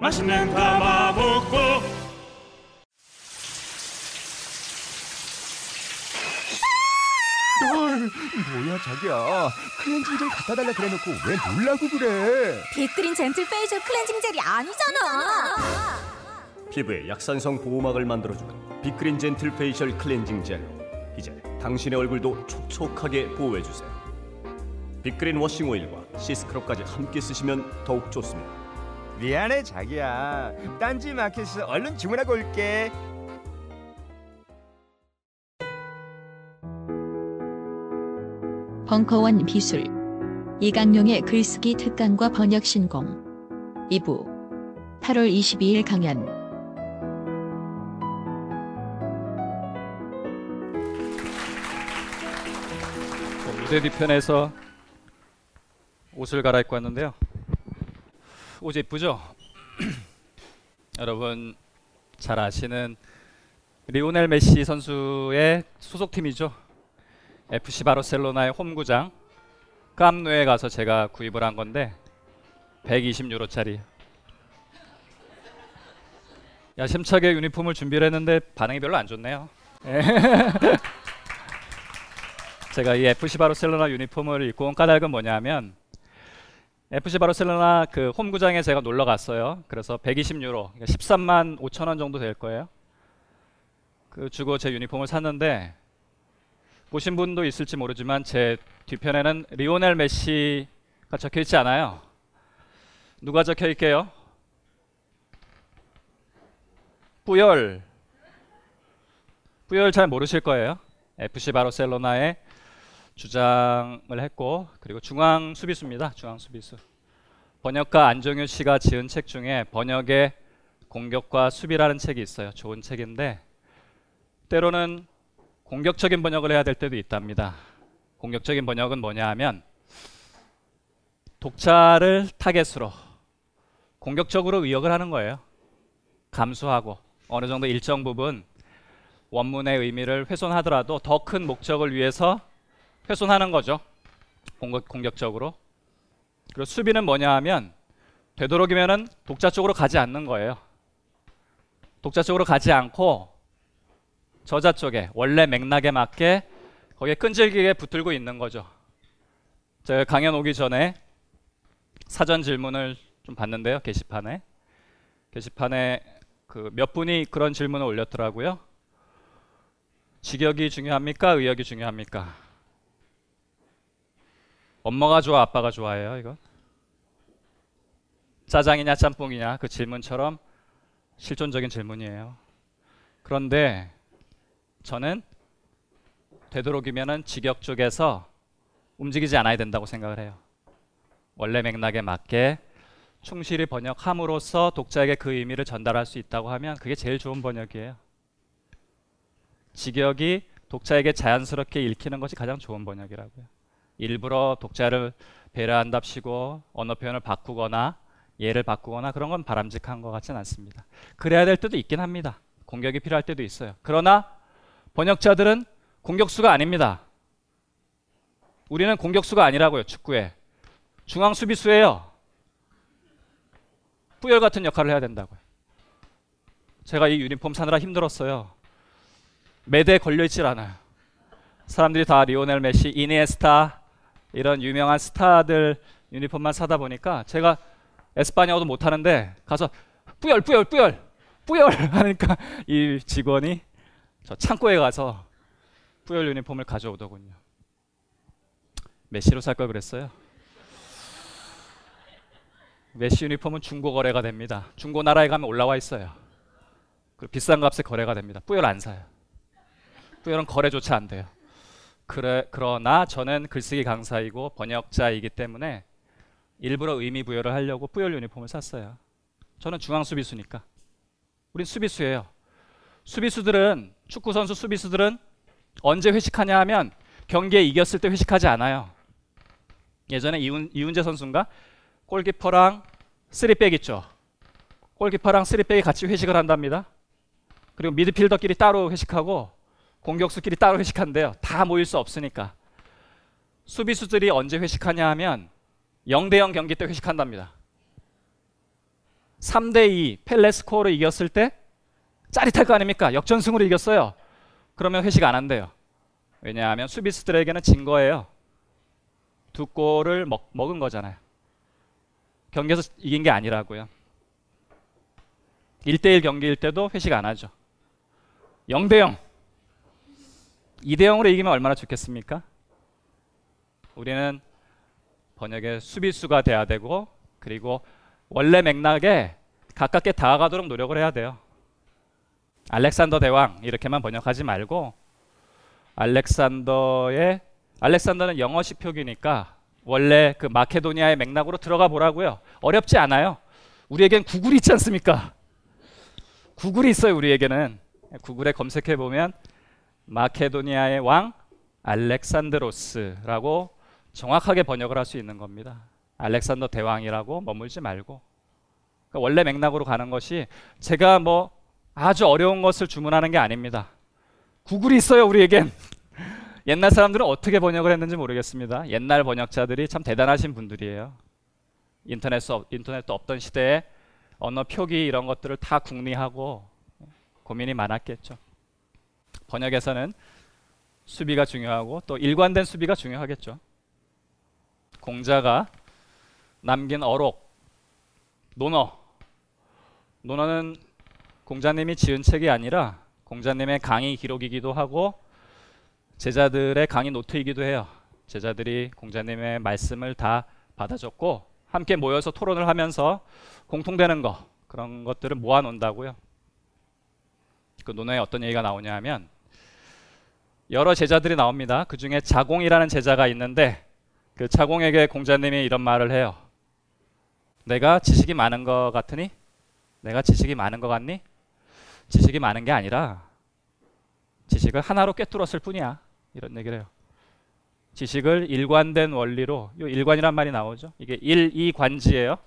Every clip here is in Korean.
맛있는 가마 먹고 뭐야 자기야 클렌징 젤 갖다 달라 그래놓고 왜 놀라고 그래 빅그린 젠틀 페이셜 클렌징 젤이 아니잖아. 피부에 약산성 보호막을 만들어주는 빅그린 젠틀 페이셜 클렌징 젤로 이제 당신의 얼굴도 촉촉하게 보호해주세요. 빅그린 워싱 오일과 시스크럽까지 함께 쓰시면 더욱 좋습니다. 미안해 자기야. 딴지 마켓에서 얼른 주문하고 올게. 벙커원 비술. 이강용의 글쓰기 특강과 번역 신공. 2부. 8월 22일 강연. 무대 뒤편에서 옷을 갈아입고 왔는데요. 옷 예쁘죠? 여러분 잘 아시는 리오넬 메시 선수의 소속팀이죠. FC 바르셀로나의 홈구장 깜누에 가서 제가 구입을 한 건데 120유로짜리. 야심차게 유니폼을 준비를 했는데 반응이 별로 안 좋네요. 예. 제가 이 FC 바르셀로나 유니폼을 입고 온 까닭은 뭐냐면 FC 바르셀로나 그 홈구장에 제가 놀러 갔어요. 그래서 120유로, 그러니까 13만 5천 원 정도 될 거예요. 그 주고 제 유니폼을 샀는데 보신 분도 있을지 모르지만 제 뒤편에는 리오넬 메시가 적혀 있지 않아요. 누가 적혀 있게요? 뿌열. 뿌열 잘 모르실 거예요. FC 바르셀로나의 주장을 했고 그리고 중앙 수비수입니다. 중앙 수비수. 번역가 안정효 씨가 지은 책 중에 번역의 공격과 수비라는 책이 있어요. 좋은 책인데 때로는 공격적인 번역을 해야 될 때도 있답니다. 공격적인 번역은 뭐냐 하면 독자를 타겟으로 공격적으로 의역을 하는 거예요. 감수하고 어느 정도 일정 부분 원문의 의미를 훼손하더라도 더 큰 목적을 위해서 훼손하는 거죠. 공격, 공격적으로. 그리고 수비는 뭐냐 하면 되도록이면은 독자 쪽으로 가지 않는 거예요. 독자 쪽으로 가지 않고 저자 쪽에 원래 맥락에 맞게 거기에 끈질기게 붙들고 있는 거죠. 제가 강연 오기 전에 사전 질문을 좀 봤는데요. 게시판에. 게시판에 그 몇 분이 그런 질문을 올렸더라고요. 직역이 중요합니까? 의역이 중요합니까? 엄마가 좋아, 아빠가 좋아해요, 이거? 짜장이냐 짬뽕이냐 그 질문처럼 실존적인 질문이에요. 그런데 저는 되도록이면은 직역 쪽에서 움직이지 않아야 된다고 생각을 해요. 원래 맥락에 맞게 충실히 번역함으로써 독자에게 그 의미를 전달할 수 있다고 하면 그게 제일 좋은 번역이에요. 직역이 독자에게 자연스럽게 읽히는 것이 가장 좋은 번역이라고요. 일부러 독자를 배려한답시고 언어 표현을 바꾸거나 예를 바꾸거나 그런 건 바람직한 것 같지는 않습니다. 그래야 될 때도 있긴 합니다. 공격이 필요할 때도 있어요. 그러나 번역자들은 공격수가 아닙니다. 우리는 공격수가 아니라고요. 축구에 중앙 수비수예요. 뿌열 같은 역할을 해야 된다고요. 제가 이 유니폼 사느라 힘들었어요. 매대에 걸려있질 않아요. 사람들이 다 리오넬 메시, 이니에스타 이런 유명한 스타들 유니폼만 사다 보니까 제가 에스파냐어도 못하는데 가서 뿌열 뿌열 뿌열 뿌열 하니까 이 직원이 저 창고에 가서 뿌열 유니폼을 가져오더군요. 메시로 살 걸 그랬어요. 메시 유니폼은 중고 거래가 됩니다. 중고 나라에 가면 올라와 있어요. 그리고 비싼 값에 거래가 됩니다. 뿌열 안 사요. 뿌열은 거래조차 안 돼요. 그래, 그러나 저는 글쓰기 강사이고 번역자이기 때문에 일부러 의미 부여를 하려고 뿌욜 유니폼을 샀어요. 저는 중앙 수비수니까. 우린 수비수예요. 수비수들은 축구 선수 수비수들은 언제 회식하냐 하면 경기에 이겼을 때 회식하지 않아요. 예전에 이훈, 이훈재 선수인가 골키퍼랑 쓰리백 있죠. 골키퍼랑 쓰리백이 같이 회식을 한답니다. 그리고 미드필더끼리 따로 회식하고 공격수끼리 따로 회식한대요. 다 모일 수 없으니까. 수비수들이 언제 회식하냐 하면 0대0 경기 때 회식한답니다. 3대2 펠레 스코어로 이겼을 때 짜릿할 거 아닙니까? 역전승으로 이겼어요. 그러면 회식 안 한대요. 왜냐하면 수비수들에게는 진 거예요. 두 골을 먹, 먹은 거잖아요. 경기에서 이긴 게 아니라고요. 1대1 경기일 때도 회식 안 하죠. 0대0. 2대0으로 이기면 얼마나 좋겠습니까? 우리는 번역의 수비수가 돼야 되고 그리고 원래 맥락에 가깝게 다가가도록 노력을 해야 돼요. 알렉산더 대왕 이렇게만 번역하지 말고 알렉산더의 알렉산더는 영어식 표기니까 원래 그 마케도니아의 맥락으로 들어가 보라고요. 어렵지 않아요. 우리에겐 구글이 있지 않습니까? 구글이 있어요. 우리에게는 구글에 검색해 보면 마케도니아의 왕 알렉산드로스라고 정확하게 번역을 할 수 있는 겁니다. 알렉산더 대왕이라고 머물지 말고 그러니까 원래 맥락으로 가는 것이 제가 뭐 아주 어려운 것을 주문하는 게 아닙니다. 구글이 있어요 우리에겐. 옛날 사람들은 어떻게 번역을 했는지 모르겠습니다. 옛날 번역자들이 참 대단하신 분들이에요. 인터넷 인터넷도 없던 시대에 언어 표기 이런 것들을 다 궁리하고 고민이 많았겠죠. 번역에서는 수비가 중요하고 또 일관된 수비가 중요하겠죠. 공자가 남긴 어록, 논어. 논어는 공자님이 지은 책이 아니라 공자님의 강의 기록이기도 하고 제자들의 강의 노트이기도 해요. 제자들이 공자님의 말씀을 다 받아줬고 함께 모여서 토론을 하면서 공통되는 거 그런 것들을 모아 놓는다고요. 그 논어에 어떤 얘기가 나오냐 하면 여러 제자들이 나옵니다. 그 중에 자공이라는 제자가 있는데 그 자공에게 공자님이 이런 말을 해요. 내가 지식이 많은 것 같으니? 내가 지식이 많은 것 같니? 지식이 많은 게 아니라 지식을 하나로 꿰뚫었을 뿐이야. 이런 얘기를 해요. 지식을 일관된 원리로 이 일관이란 말이 나오죠. 이게 일이관지예요.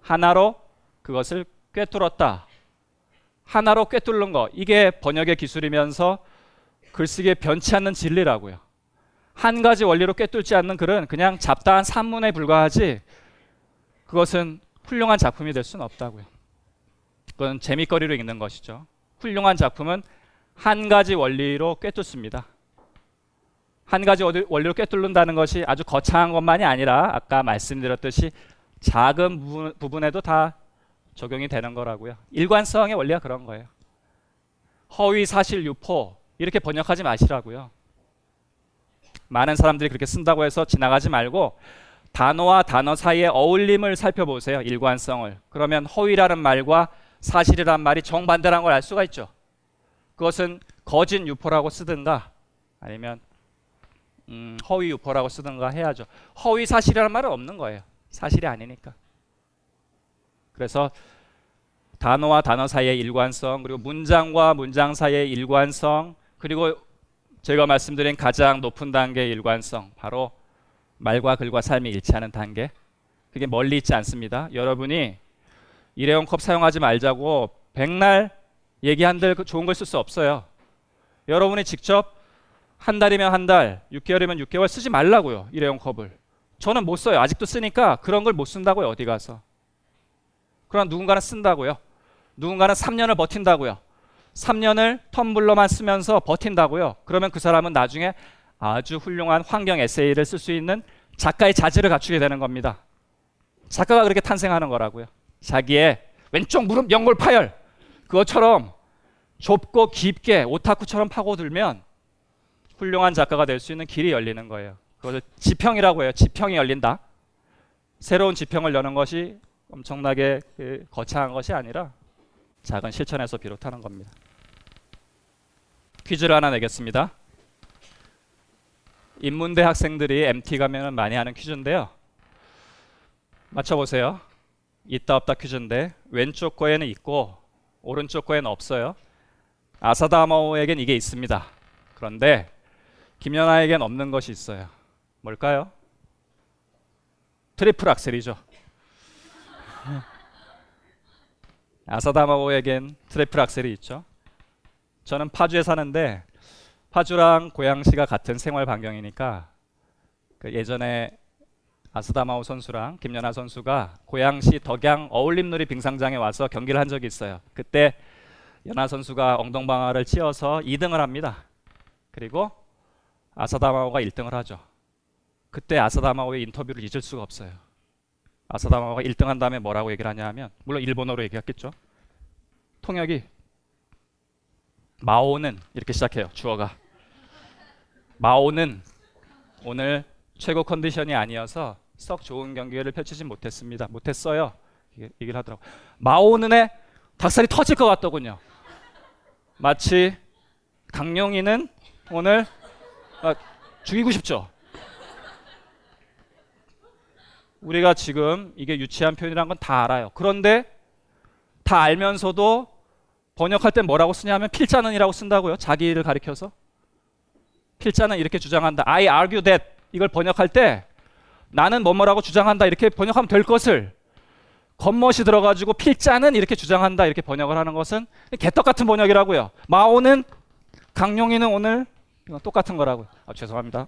하나로 그것을 꿰뚫었다. 하나로 꿰뚫는 거 이게 번역의 기술이면서 글쓰기에 변치 않는 진리라고요. 한 가지 원리로 꿰뚫지 않는 글은 그냥 잡다한 산문에 불과하지 그것은 훌륭한 작품이 될 수는 없다고요. 그건 재미거리로 읽는 것이죠. 훌륭한 작품은 한 가지 원리로 꿰뚫습니다. 한 가지 원리로 꿰뚫는다는 것이 아주 거창한 것만이 아니라 아까 말씀드렸듯이 작은 부분, 부분에도 다 적용이 되는 거라고요. 일관성의 원리가 그런 거예요. 허위 사실 유포 이렇게 번역하지 마시라고요. 많은 사람들이 그렇게 쓴다고 해서 지나가지 말고 단어와 단어 사이의 어울림을 살펴보세요. 일관성을. 그러면 허위라는 말과 사실이란 말이 정반대라는 걸 알 수가 있죠. 그것은 거짓 유포라고 쓰든가 아니면 음, 허위 유포라고 쓰든가 해야죠. 허위 사실이라는 말은 없는 거예요. 사실이 아니니까. 그래서 단어와 단어 사이의 일관성 그리고 문장과 문장 사이의 일관성 그리고 제가 말씀드린 가장 높은 단계의 일관성 바로 말과 글과 삶이 일치하는 단계 그게 멀리 있지 않습니다. 여러분이 일회용 컵 사용하지 말자고 백날 얘기한들 그 좋은 걸 쓸 수 없어요. 여러분이 직접 한 달이면 한 달, 6개월이면 6개월 쓰지 말라고요. 일회용 컵을. 저는 못 써요. 아직도 쓰니까 그런 걸 못 쓴다고요. 어디 가서. 그러나 누군가는 쓴다고요. 누군가는 3년을 버틴다고요. 3년을 텀블러만 쓰면서 버틴다고요. 그러면 그 사람은 나중에 아주 훌륭한 환경 에세이를 쓸 수 있는 작가의 자질을 갖추게 되는 겁니다. 작가가 그렇게 탄생하는 거라고요. 자기의 왼쪽 무릎 연골 파열 그것처럼 좁고 깊게 오타쿠처럼 파고들면 훌륭한 작가가 될 수 있는 길이 열리는 거예요. 그것을 지평이라고 해요. 지평이 열린다. 새로운 지평을 여는 것이 엄청나게 그 거창한 것이 아니라 작은 실천에서 비롯하는 겁니다. 퀴즈를 하나 내겠습니다. 인문대 학생들이 MT 가면 많이 하는 퀴즈인데요. 맞춰보세요. 있다 없다 퀴즈인데 왼쪽 거에는 있고 오른쪽 거에는 없어요. 아사다마오에겐 이게 있습니다. 그런데 김연아에겐 없는 것이 있어요. 뭘까요? 트리플 악셀이죠. 아사다마오에겐 트리플 악셀이 있죠. 저는 파주에 사는데 파주랑 고양시가 같은 생활 반경이니까 그 예전에 아스다마오 선수랑 김연아 선수가 고양시 덕양 어울림놀이 빙상장에 와서 경기를 한 적이 있어요. 그때 연아 선수가 엉덩방아를 치어서 2등을 합니다. 그리고 아사다마오가 1등을 하죠. 그때 아사다마오의 인터뷰를 잊을 수가 없어요. 아사다마오가 1등 한 다음에 뭐라고 얘기를 하냐 하면 물론 일본어로 얘기했겠죠. 통역이 마오는 이렇게 시작해요. 주어가 마오는 오늘 최고 컨디션이 아니어서 썩 좋은 경기를 펼치지 못했습니다. 못했어요. 얘기를 하더라고. 마오는의 닭살이 터질 것 같더군요. 마치 강용이는 오늘 아, 죽이고 싶죠. 우리가 지금 이게 유치한 표현이란 건 다 알아요. 그런데 다 알면서도 번역할 때 뭐라고 쓰냐면 필자는이라고 쓴다고요. 자기를 가리켜서. 필자는 이렇게 주장한다. I argue that 이걸 번역할 때 나는 뭐뭐라고 주장한다 이렇게 번역하면 될 것을 겉멋이 들어가지고 필자는 이렇게 주장한다 이렇게 번역을 하는 것은 개떡 같은 번역이라고요. 마오는 강용이는 오늘 똑같은 거라고요. 아, 죄송합니다.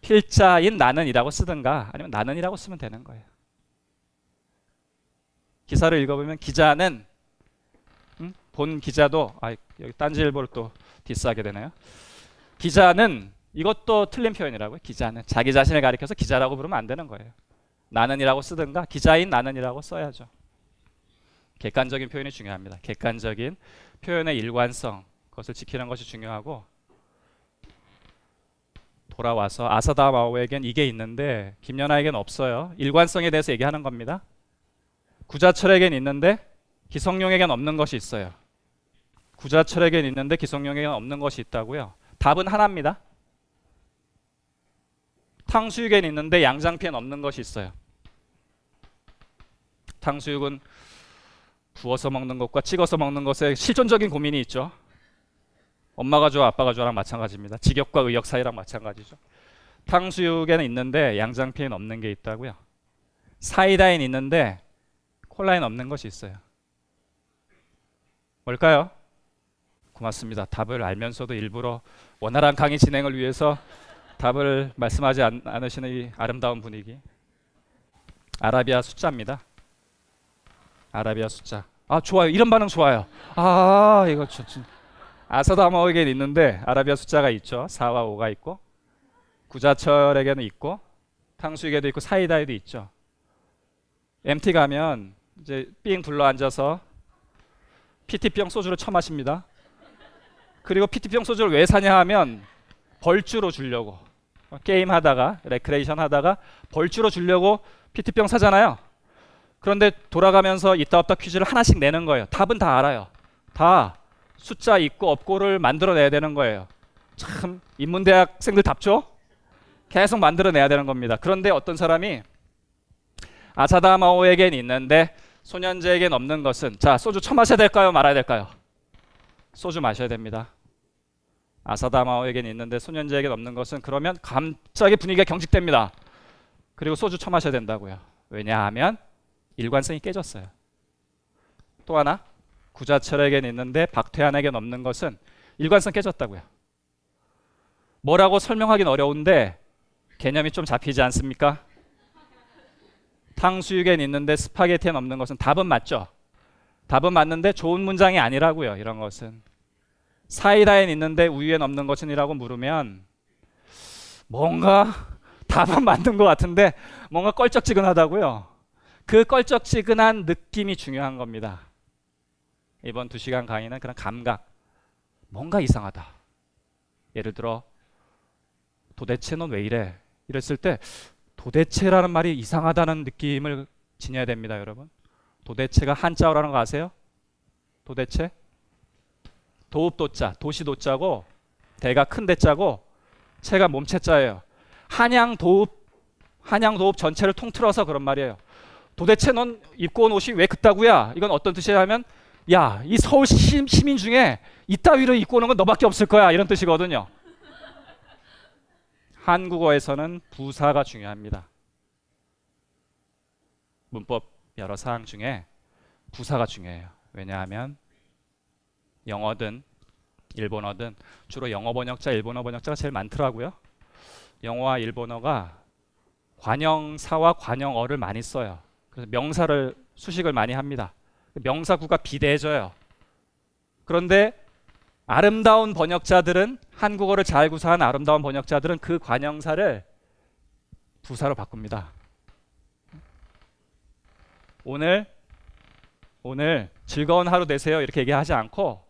필자인 나는이라고 쓰든가 아니면 나는이라고 쓰면 되는 거예요. 기사를 읽어보면 기자는 음? 본 기자도 아 여기 딴지일보를 또 디스하게 되네요. 기자는 이것도 틀린 표현이라고요. 기자는 자기 자신을 가리켜서 기자라고 부르면 안 되는 거예요. 나는이라고 쓰든가 기자인 나는이라고 써야죠. 객관적인 표현이 중요합니다. 객관적인 표현의 일관성 그것을 지키는 것이 중요하고 돌아와서 아사다 마오에겐 이게 있는데 김연아에겐 없어요. 일관성에 대해서 얘기하는 겁니다. 구자철에겐 있는데 기성용에겐 없는 것이 있어요. 구자철에겐 있는데 기성용에겐 없는 것이 있다고요. 답은 하나입니다. 탕수육엔 있는데 양장피엔 없는 것이 있어요. 탕수육은 부어서 먹는 것과 찍어서 먹는 것에 실존적인 고민이 있죠. 엄마가 좋아 아빠가 좋아랑 마찬가지입니다. 직역과 의역 사이랑 마찬가지죠. 탕수육에는 있는데 양장피엔 없는 게 있다고요. 사이다엔 있는데 콜라엔 없는 것이 있어요. 뭘까요? 고맙습니다. 답을 알면서도 일부러 원활한 강의 진행을 위해서 답을 말씀하지 않, 않으시는 이 아름다운 분위기. 아라비아 숫자입니다. 아라비아 숫자. 아 좋아요. 이런 반응 좋아요. 아 이거 저, 저, 아사다마오에겐 있는데 아라비아 숫자가 있죠. 4와 5가 있고 구자철에게는 있고 탕수육에도 있고 사이다에도 있죠. MT 가면 이제 삥 둘러 앉아서 PT병 소주를 처 마십니다. 그리고 PT병 소주를 왜 사냐 하면 벌주로 주려고 게임 하다가 레크레이션 하다가 벌주로 주려고 PT병 사잖아요. 그런데 돌아가면서 있다 없다 퀴즈를 하나씩 내는 거예요. 답은 다 알아요. 다 숫자 있고 없고를 만들어내야 되는 거예요. 참 인문대학생들 답죠? 계속 만들어내야 되는 겁니다. 그런데 어떤 사람이 아사다마오에겐 있는데 소년제에겐 없는 것은 자 소주 처마셔야 될까요? 말아야 될까요? 소주 마셔야 됩니다. 아사다마오에겐 있는데 소년제에겐 없는 것은 그러면 갑자기 분위기가 경직됩니다. 그리고 소주 처마셔야 된다고요. 왜냐하면 일관성이 깨졌어요. 또 하나 구자철에겐 있는데 박태환에겐 없는 것은 일관성 깨졌다고요. 뭐라고 설명하긴 어려운데 개념이 좀 잡히지 않습니까? 탕수육엔 있는데 스파게티엔 없는 것은 답은 맞죠. 답은 맞는데 좋은 문장이 아니라고요. 이런 것은 사이다엔 있는데 우유엔 없는 것은이라고 물으면 뭔가 답은 맞는 것 같은데 뭔가 껄쩍지근하다고요. 그 껄쩍지근한 느낌이 중요한 겁니다. 이번 두 시간 강의는 그런 감각, 뭔가 이상하다. 예를 들어 도대체 넌 왜 이래? 이랬을 때 도대체라는 말이 이상하다는 느낌을 지녀야 됩니다, 여러분. 도대체가 한자어라는 거 아세요? 도대체? 도읍 도자, 도시 도자고 대가 큰 대자고 체가 몸체자예요. 한양 도읍 한양 도읍 전체를 통틀어서 그런 말이에요. 도대체 넌 입고 온 옷이 왜 그따구야? 이건 어떤 뜻이냐면 야, 이 서울 시, 시민 중에 이따위로 입고 오는 건 너밖에 없을 거야. 이런 뜻이거든요. 한국어에서는 부사가 중요합니다. 문법 여러 사항 중에 부사가 중요해요. 왜냐하면 영어든 일본어든 주로 영어 번역자, 일본어 번역자가 제일 많더라고요. 영어와 일본어가 관형사와 관형어를 많이 써요. 그래서 명사를 수식을 많이 합니다. 명사구가 비대해져요. 그런데 아름다운 번역자들은 한국어를 잘 구사한 아름다운 번역자들은 그 관형사를 부사로 바꿉니다. 오늘 오늘 즐거운 하루 되세요 이렇게 얘기하지 않고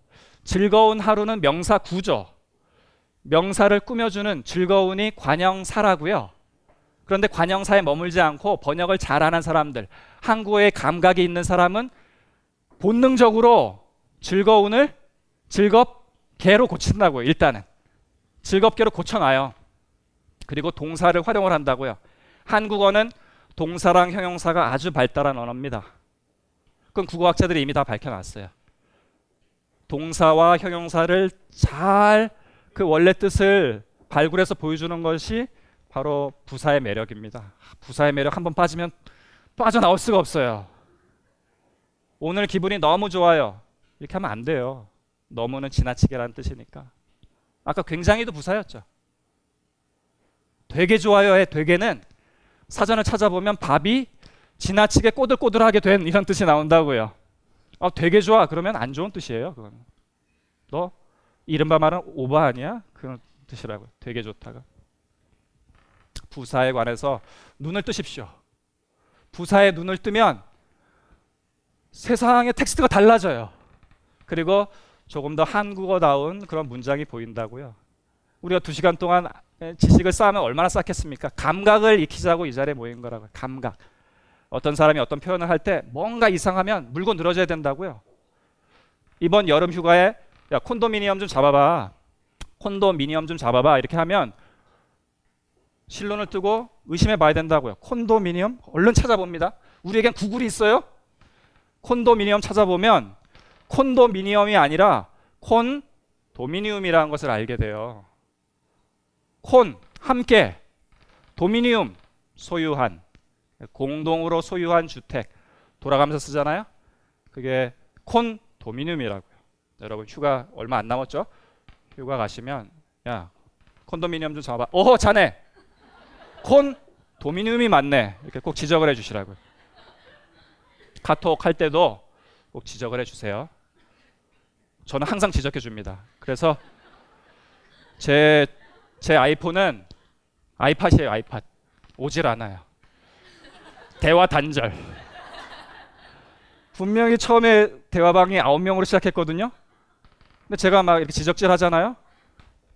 즐거운 하루는 명사 구조 명사를 꾸며주는 즐거운이 관형사라고요. 그런데 관형사에 머물지 않고 번역을 잘하는 사람들, 한국어에 감각이 있는 사람은 본능적으로 즐거운을 즐겁게로 고친다고요. 일단은 즐겁게로 고쳐놔요. 그리고 동사를 활용을 한다고요. 한국어는 동사랑 형용사가 아주 발달한 언어입니다. 그건 국어학자들이 이미 다 밝혀놨어요. 동사와 형용사를 잘 그 원래 뜻을 발굴해서 보여주는 것이 바로 부사의 매력입니다. 부사의 매력 한번 빠지면 빠져나올 수가 없어요. 오늘 기분이 너무 좋아요. 이렇게 하면 안 돼요. 너무는 지나치게라는 뜻이니까. 아까 굉장히도 부사였죠. 되게 좋아요의 되게는 사전을 찾아보면 밥이 지나치게 꼬들꼬들하게 된 이런 뜻이 나온다고요. 아, 되게 좋아. 그러면 안 좋은 뜻이에요. 그건. 너 이른바 말은 오바 아니야? 그런 뜻이라고요. 되게 좋다가. 부사에 관해서 눈을 뜨십시오. 부사에 눈을 뜨면 세상의 텍스트가 달라져요. 그리고 조금 더 한국어다운 그런 문장이 보인다고요. 우리가 두 시간 동안 지식을 쌓으면 얼마나 쌓겠습니까? 감각을 익히자고 이 자리에 모인 거라고요. 감각. 어떤 사람이 어떤 표현을 할 때 뭔가 이상하면 물고 늘어져야 된다고요. 이번 여름 휴가에 야 콘도미니엄 좀 잡아봐. 콘도미니엄 좀 잡아봐. 이렇게 하면 실론을 뜨고 의심해 봐야 된다고요. 콘도미니엄 얼른 찾아봅니다. 우리에겐 구글이 있어요. 콘도미니엄 찾아보면 콘도미니엄이 아니라 콘도미니움이라는 것을 알게 돼요. 콘 함께 도미니움 소유한 공동으로 소유한 주택 돌아가면서 쓰잖아요. 그게 콘 도미니움이라고요. 여러분 휴가 얼마 안 남았죠? 휴가 가시면 야 콘도미니엄 좀 잡아. 어 자네 콘 도미니움이 맞네. 이렇게 꼭 지적을 해주시라고요. 카톡 할 때도 꼭 지적을 해주세요. 저는 항상 지적해 줍니다. 그래서 제, 제 아이폰은 아이팟이에요, 아이팟. 오질 않아요. 대화 단절. 분명히 처음에 대화방이 9명으로 시작했거든요. 근데 제가 막 이렇게 지적질 하잖아요.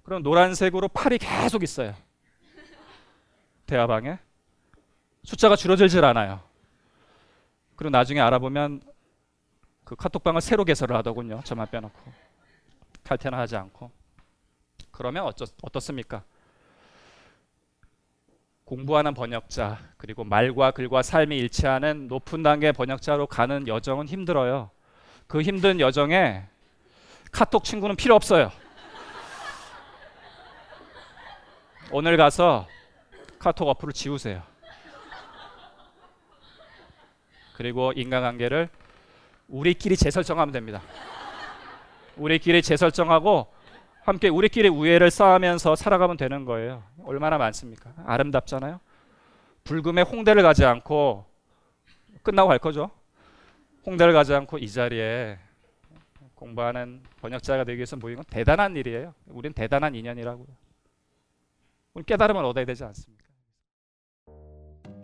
그럼 노란색으로 팔이 계속 있어요. 대화방에. 숫자가 줄어들질 않아요. 그리고 나중에 알아보면 그 카톡방을 새로 개설을 하더군요. 저만 빼놓고. 칼퇴는 하지 않고. 그러면 어쩌, 어떻습니까? 공부하는 번역자 그리고 말과 글과 삶이 일치하는 높은 단계 번역자로 가는 여정은 힘들어요. 그 힘든 여정에 카톡 친구는 필요 없어요. 오늘 가서 카톡 어플을 지우세요. 그리고 인간관계를 우리끼리 재설정하면 됩니다. 우리끼리 재설정하고 함께 우리끼리 우애를 쌓으면서 살아가면 되는 거예요. 얼마나 많습니까? 아름답잖아요. 불금에 홍대를 가지 않고 끝나고 갈 거죠. 홍대를 가지 않고 이 자리에 공부하는 번역자가 되기 위해서 모인 건 대단한 일이에요. 우린 대단한 인연이라고요. 우리 깨달음을 얻어야 되지 않습니까?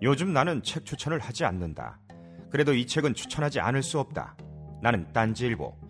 요즘 나는 책 추천을 하지 않는다. 그래도 이 책은 추천하지 않을 수 없다. 나는 딴지일보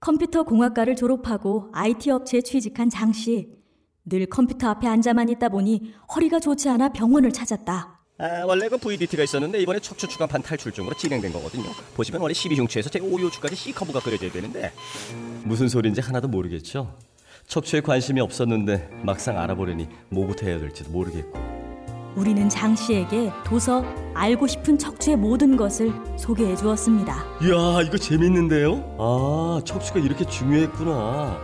컴퓨터 공학과를 졸업하고 IT 업체에 취직한 장 씨. 늘 컴퓨터 앞에 앉아만 있다 보니 허리가 좋지 않아 병원을 찾았다. 아, 원래 그 VDT가 있었는데 이번에 척추 추간판 탈출증으로 진행된 거거든요. 보시면 원래 12흉추에서 제 5요추까지 C 커브가 그려져야 되는데 무슨 소리인지 하나도 모르겠죠. 척추에 관심이 없었는데 막상 알아보려니 뭐부터 해야 될지도 모르겠고. 우리는 장 씨에게 도서 알고 싶은 척추의 모든 것을 소개해 주었습니다. 이야, 이거 재밌는데요? 아, 척추가 이렇게 중요했구나.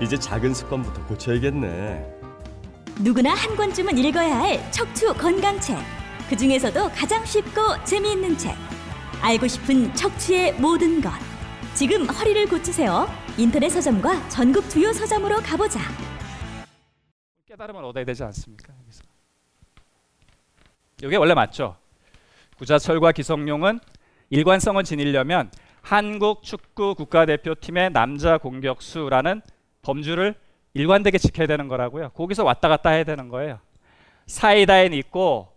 이제 작은 습관부터 고쳐야겠네. 누구나 한 권쯤은 읽어야 할 척추 건강책. 그 중에서도 가장 쉽고 재미있는 책. 알고 싶은 척추의 모든 것. 지금 허리를 고치세요. 인터넷 서점과 전국 주요 서점으로 가보자. 깨달음을 얻어야 되지 않습니까? 여기서. 이게 원래 맞죠. 구자철과 기성용은 일관성을 지니려면 한국 축구 국가대표팀의 남자 공격수라는 범주를 일관되게 지켜야 되는 거라고요. 거기서 왔다 갔다 해야 되는 거예요. 사이다엔 있고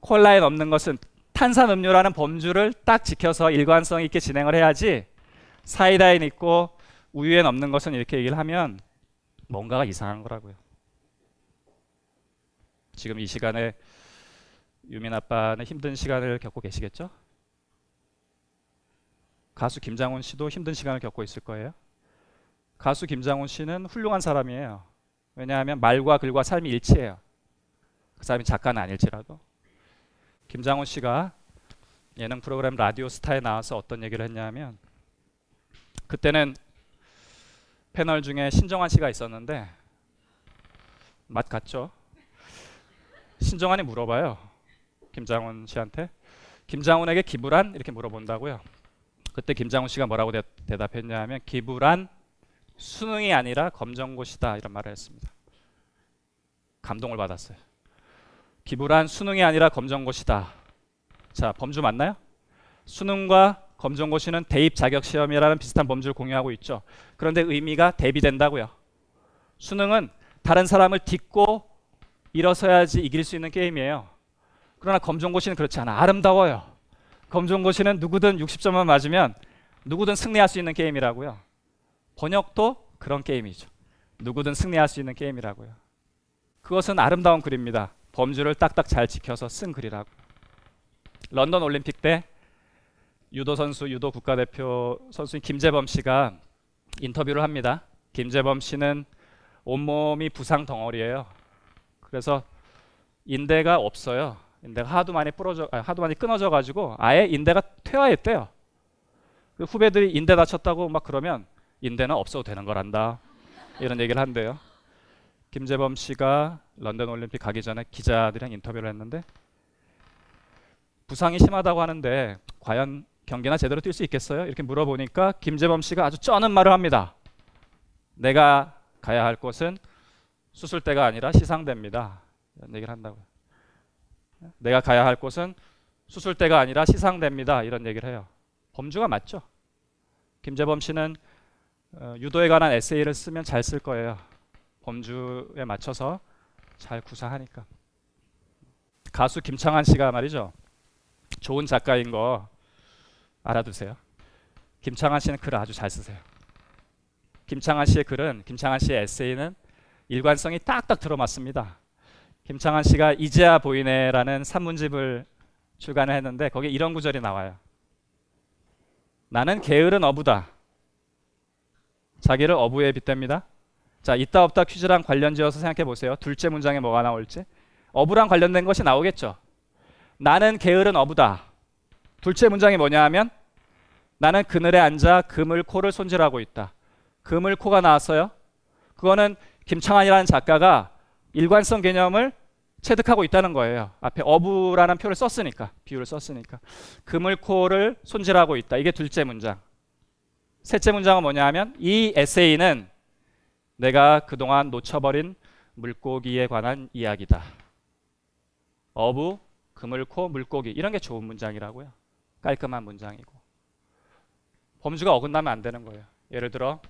콜라엔 없는 것은 탄산 음료라는 범주를 딱 지켜서 일관성 있게 진행을 해야지 사이다엔 있고 우유엔 없는 것은 이렇게 얘기를 하면 뭔가가 이상한 거라고요. 지금 이 시간에 유민 아빠는 힘든 시간을 겪고 계시겠죠? 가수 김장훈 씨도 힘든 시간을 겪고 있을 거예요. 가수 김장훈 씨는 훌륭한 사람이에요. 왜냐하면 말과 글과 삶이 일치해요. 그 사람이 작가는 아닐지라도. 김장훈 씨가 예능 프로그램 라디오 스타에 나와서 어떤 얘기를 했냐면 그때는 패널 중에 신정환 씨가 있었는데 맛 같죠? 신정환이 물어봐요. 김장훈 씨한테 김장훈에게 기부란 이렇게 물어본다고요. 그때 김장훈 씨가 뭐라고 대, 답했냐면 기부란 수능이 아니라 검정고시다 이런 말을 했습니다. 감동을 받았어요. 기부란 수능이 아니라 검정고시다. 자, 범주 맞나요? 수능과 검정고시는 대입 자격 시험이라는 비슷한 범주를 공유하고 있죠. 그런데 의미가 대비된다고요. 수능은 다른 사람을 딛고 일어서야지 이길 수 있는 게임이에요. 그러나 검정고시는 그렇지 않아. 아름다워요. 검정고시는 누구든 60점만 맞으면 누구든 승리할 수 있는 게임이라고요. 번역도 그런 게임이죠. 누구든 승리할 수 있는 게임이라고요. 그것은 아름다운 글입니다. 범주를 딱딱 잘 지켜서 쓴 글이라고. 런던 올림픽 때 유도 선수, 유도 국가대표 선수인 김재범 씨가 인터뷰를 합니다. 김재범 씨는 온몸이 부상 덩어리예요. 그래서 인대가 없어요. 인대가 하도 많이 부러져, 아니, 하도 많이 끊어져 가지고 아예 인대가 퇴화했대요. 그 후배들이 인대 다쳤다고 막 그러면 인대는 없어도 되는 거란다. 이런 얘기를 한대요. 김재범 씨가 런던 올림픽 가기 전에 기자들이랑 인터뷰를 했는데 부상이 심하다고 하는데 과연 경기나 제대로 뛸 수 있겠어요? 이렇게 물어보니까 김재범 씨가 아주 쩌는 말을 합니다. 내가 가야 할 곳은 수술대가 아니라 시상대입니다. 이런 얘기를 한다고요. 내가 가야 할 곳은 수술대가 아니라 시상대입니다. 이런 얘기를 해요. 범주가 맞죠? 김재범 씨는 어, 유도에 관한 에세이를 쓰면 잘 쓸 거예요. 범주에 맞춰서 잘 구사하니까. 가수 김창완 씨가 말이죠. 좋은 작가인 거 알아두세요. 김창완 씨는 글을 아주 잘 쓰세요. 김창완 씨의 글은 김창완 씨의 에세이는 일관성이 딱딱 들어맞습니다. 김창완 씨가 이제야 보이네라는 산문집을 출간을 했는데 거기에 이런 구절이 나와요. 나는 게으른 어부다. 자기를 어부에 빗댑니다. 자, 있다 없다 퀴즈랑 관련지어서 생각해 보세요. 둘째 문장에 뭐가 나올지. 어부랑 관련된 것이 나오겠죠. 나는 게으른 어부다. 둘째 문장이 뭐냐 하면 나는 그늘에 앉아 그물코를 손질하고 있다. 그물코가 나왔어요. 그거는 김창환이라는 작가가 일관성 개념을 체득하고 있다는 거예요. 앞에 어부라는 표를 썼으니까 비유를 썼으니까 그물코를 손질하고 있다. 이게 둘째 문장. 셋째 문장은 뭐냐 하면 이 에세이는 내가 그동안 놓쳐버린 물고기에 관한 이야기다. 어부, 그물코, 물고기 이런 게 좋은 문장이라고요. 깔끔한 문장이고 범주가 어긋나면 안 되는 거예요. 예를 들어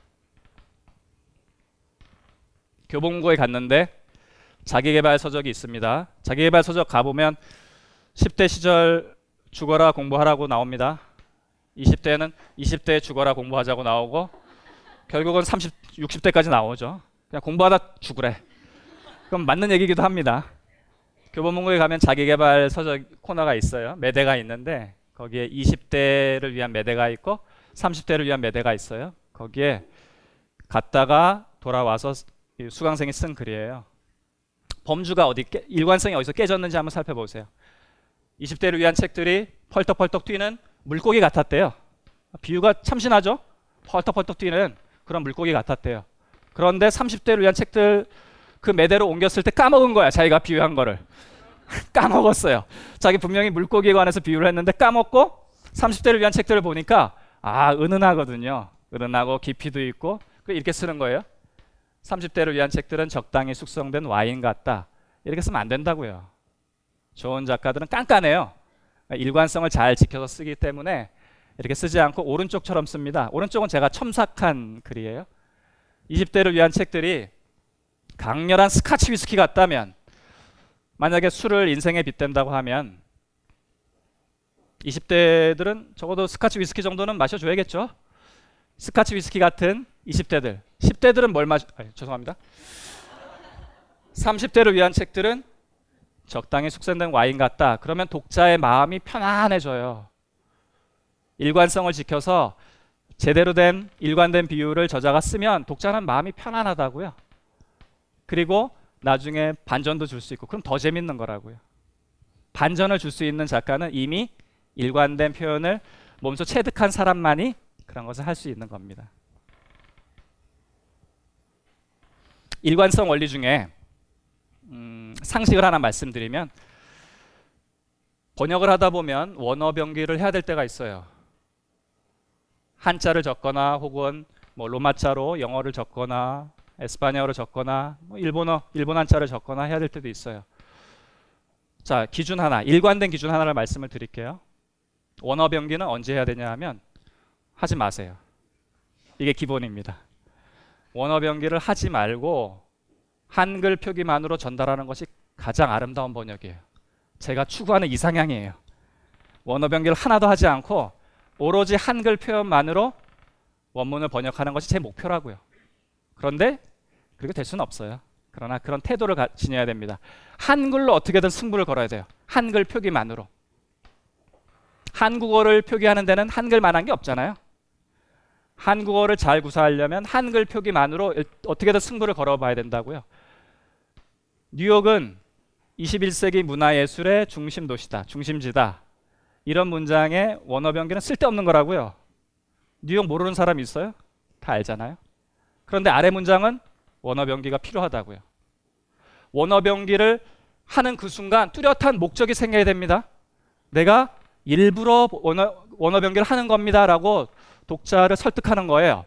교보문고에 갔는데 자기개발 서적이 있습니다. 자기개발 서적 가보면 10대 시절 죽어라 공부하라고 나옵니다. 20대는 20대 죽어라 공부하자고 나오고 결국은 30, 60대까지 나오죠. 그냥 공부하다 죽으래. 그럼 맞는 얘기기도 합니다. 교보문고에 가면 자기개발 서적 코너가 있어요. 매대가 있는데 거기에 20대를 위한 매대가 있고 30대를 위한 매대가 있어요. 거기에 갔다가 돌아와서 수강생이 쓴 글이에요. 범주가 어디 깨, 일관성이 어디서 깨졌는지 한번 살펴보세요. 20대를 위한 책들이 펄떡펄떡 뛰는 물고기 같았대요. 비유가 참신하죠? 펄떡펄떡 뛰는 그런 물고기 같았대요. 그런데 30대를 위한 책들 그 매대로 옮겼을 때 까먹은 거야. 자기가 비유한 거를. 까먹었어요. 자기 분명히 물고기에 관해서 비유를 했는데 까먹고 30대를 위한 책들을 보니까 아, 은은하거든요. 은은하고 깊이도 있고 이렇게 쓰는 거예요. 30대를 위한 책들은 적당히 숙성된 와인 같다. 이렇게 쓰면 안 된다고요. 좋은 작가들은 깐깐해요. 일관성을 잘 지켜서 쓰기 때문에 이렇게 쓰지 않고 오른쪽처럼 씁니다. 오른쪽은 제가 첨삭한 글이에요. 20대를 위한 책들이 강렬한 스카치 위스키 같다면 만약에 술을 인생에 빗댄다고 하면 20대들은 적어도 스카치 위스키 정도는 마셔줘야겠죠. 스카치 위스키 같은 20대들 10대들은 뭘 마시 아니, 죄송합니다. 30대를 위한 책들은 적당히 숙성된 와인 같다. 그러면 독자의 마음이 편안해져요. 일관성을 지켜서 제대로 된 일관된 비율을 저자가 쓰면 독자는 마음이 편안하다고요. 그리고 나중에 반전도 줄 수 있고 그럼 더 재밌는 거라고요. 반전을 줄 수 있는 작가는 이미 일관된 표현을 몸소 체득한 사람만이 그런 것을 할 수 있는 겁니다. 일관성 원리 중에 음, 상식을 하나 말씀드리면 번역을 하다 보면 원어 병기를 해야 될 때가 있어요. 한자를 적거나 혹은 뭐 로마자로 영어를 적거나 에스파냐어를 적거나 뭐 일본어 일본 한자를 적거나 해야 될 때도 있어요. 자 기준 하나 일관된 기준 하나를 말씀을 드릴게요. 원어 병기는 언제 해야 되냐 하면 하지 마세요. 이게 기본입니다. 원어 병기를 하지 말고 한글 표기만으로 전달하는 것이 가장 아름다운 번역이에요. 제가 추구하는 이상향이에요. 원어 병기를 하나도 하지 않고 오로지 한글 표현만으로 원문을 번역하는 것이 제 목표라고요. 그런데 그렇게 될 수는 없어요. 그러나 그런 태도를 가, 지녀야 됩니다. 한글로 어떻게든 승부를 걸어야 돼요. 한글 표기만으로. 한국어를 표기하는 데는 한글만한 게 없잖아요. 한국어를 잘 구사하려면 한글 표기만으로 어떻게든 승부를 걸어봐야 된다고요. 뉴욕은 21세기 문화예술의 중심 도시다, 중심지다. 이런 문장에 원어 변기는 쓸데없는 거라고요. 뉴욕 모르는 사람 있어요? 다 알잖아요. 그런데 아래 문장은 원어 변기가 필요하다고요. 원어 변기를 하는 그 순간 뚜렷한 목적이 생겨야 됩니다. 내가 일부러 원어, 원어 변기를 하는 겁니다라고 독자를 설득하는 거예요.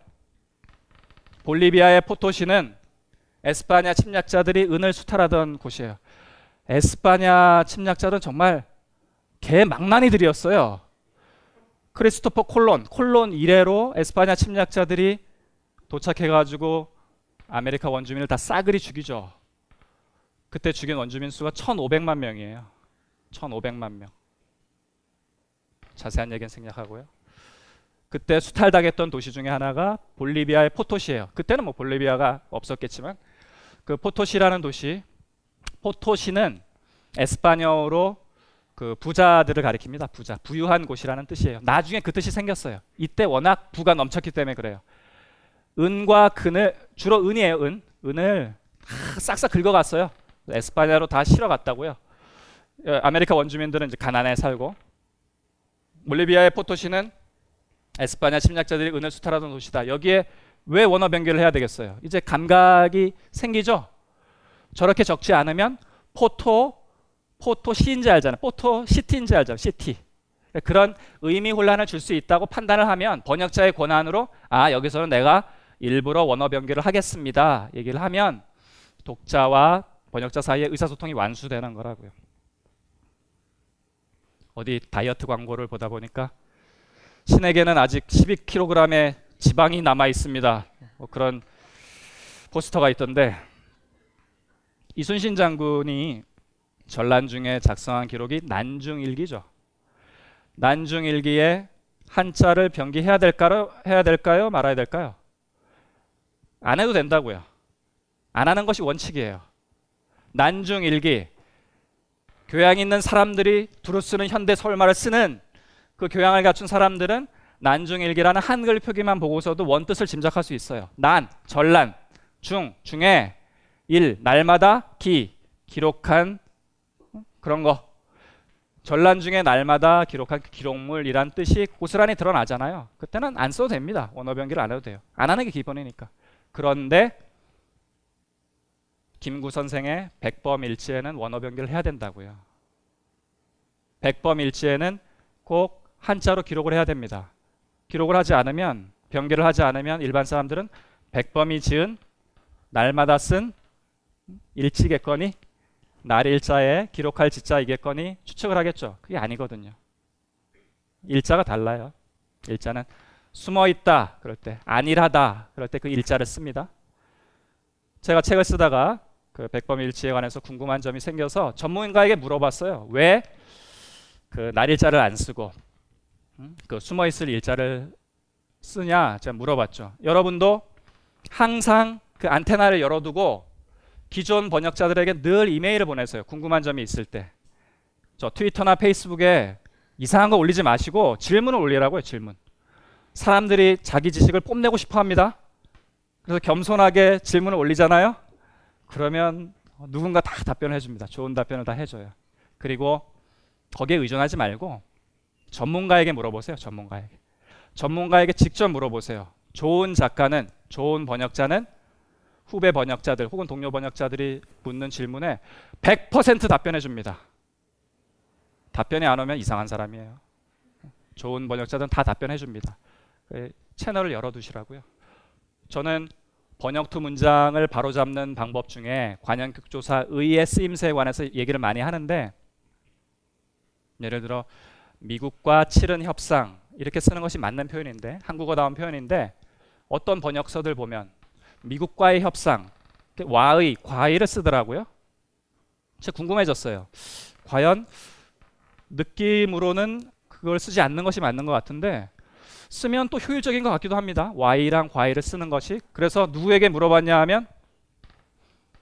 볼리비아의 포토시는 에스파냐 침략자들이 은을 수탈하던 곳이에요. 에스파냐 침략자들은 정말 개망나니들이었어요. 크리스토퍼 콜론, 콜론 이래로 에스파냐 침략자들이 도착해가지고 아메리카 원주민을 다 싸그리 죽이죠. 그때 죽인 원주민 수가 1,500만 명이에요. 1,500만 명. 자세한 얘기는 생략하고요. 그때 수탈당했던 도시 중에 하나가 볼리비아의 포토시예요. 그때는 뭐 볼리비아가 없었겠지만 그 포토시라는 도시, 포토시는 에스파냐어로 그 부자들을 가리킵니다. 부자, 부유한 곳이라는 뜻이에요. 나중에 그 뜻이 생겼어요. 이때 워낙 부가 넘쳤기 때문에 그래요. 은과 금을 주로 은이에요. 은, 은을 싹싹 긁어갔어요. 에스파냐로 다 실어갔다고요. 예, 아메리카 원주민들은 이제 가난에 살고 볼리비아의 포토시는 에스파냐 침략자들이 은을 수탈하던 도시다. 여기에 왜 원어 병기를 해야 되겠어요? 이제 감각이 생기죠. 저렇게 적지 않으면 포토 포토 시인지 알잖아요. 포토 city인지 알잖아요. City. 그런 의미 혼란을 줄 수 있다고 판단을 하면 번역자의 권한으로 아 여기서는 내가 일부러 원어 병기를 하겠습니다. 얘기를 하면 독자와 번역자 사이에 의사소통이 완수되는 거라고요. 어디 다이어트 광고를 보다 보니까 신에게는 아직 12kg의 지방이 남아 있습니다. 뭐 그런 포스터가 있던데 이순신 장군이 전란 중에 작성한 기록이 난중일기죠. 난중일기에 한자를 병기해야 될까요? 해야 될까요? 말아야 될까요? 안 해도 된다고요. 안 하는 것이 원칙이에요. 난중일기 교양 있는 사람들이 두루 쓰는 현대 서울말을 쓰는 그 교양을 갖춘 사람들은 난중일기라는 한글 표기만 보고서도 원뜻을 짐작할 수 있어요. 난, 전란, 중, 중에, 일, 날마다, 기, 기록한 그런 거. 전란 중에 날마다 기록한 기록물이란 뜻이 고스란히 드러나잖아요. 그때는 안 써도 됩니다. 원어 변기를 안 해도 돼요. 안 하는 게 기본이니까. 그런데 김구 선생의 백범일지에는 원어 변기를 해야 된다고요. 백범일지에는 꼭 한자로 기록을 해야 됩니다. 기록을 하지 않으면 변기를 하지 않으면 일반 사람들은 백범이 지은 날마다 쓴 일치겠거니 날 일자에 기록할 지자이겠거니 추측을 하겠죠. 그게 아니거든요. 일자가 달라요. 일자는 숨어 있다 그럴 때 안일하다 그럴 때 그 일자를 씁니다. 제가 책을 쓰다가 그 백범일치에 관해서 궁금한 점이 생겨서 전문가에게 물어봤어요. 왜 그 날일자를 안 쓰고 음? 그 숨어 있을 일자를 쓰냐 제가 물어봤죠. 여러분도 항상 그 안테나를 열어두고 기존 번역자들에게 늘 이메일을 보내세요. 궁금한 점이 있을 때. 저 트위터나 페이스북에 이상한 거 올리지 마시고 질문을 올리라고요. 질문. 사람들이 자기 지식을 뽐내고 싶어 합니다. 그래서 겸손하게 질문을 올리잖아요. 그러면 누군가 다 답변을 해줍니다. 좋은 답변을 다 해줘요. 그리고 거기에 의존하지 말고 전문가에게 물어보세요. 전문가에게. 전문가에게 직접 물어보세요. 좋은 작가는, 좋은 번역자는 후배 번역자들 혹은 동료 번역자들이 묻는 질문에 100% 답변해 줍니다. 답변이 안 오면 이상한 사람이에요. 좋은 번역자들은 다 답변해 줍니다. 그 채널을 열어두시라고요. 저는 번역투 문장을 바로잡는 방법 중에 관현극조사 의의 쓰임새에 관해서 얘기를 많이 하는데 예를 들어 미국과 치른 협상 이렇게 쓰는 것이 맞는 표현인데 한국어다운 표현인데 어떤 번역서들 보면 미국과의 협상 와의 과의를 쓰더라고요. 제가 궁금해졌어요. 과연 느낌으로는 그걸 쓰지 않는 것이 맞는 것 같은데 쓰면 또 효율적인 것 같기도 합니다. Y랑 과일을 쓰는 것이. 그래서 누구에게 물어봤냐 하면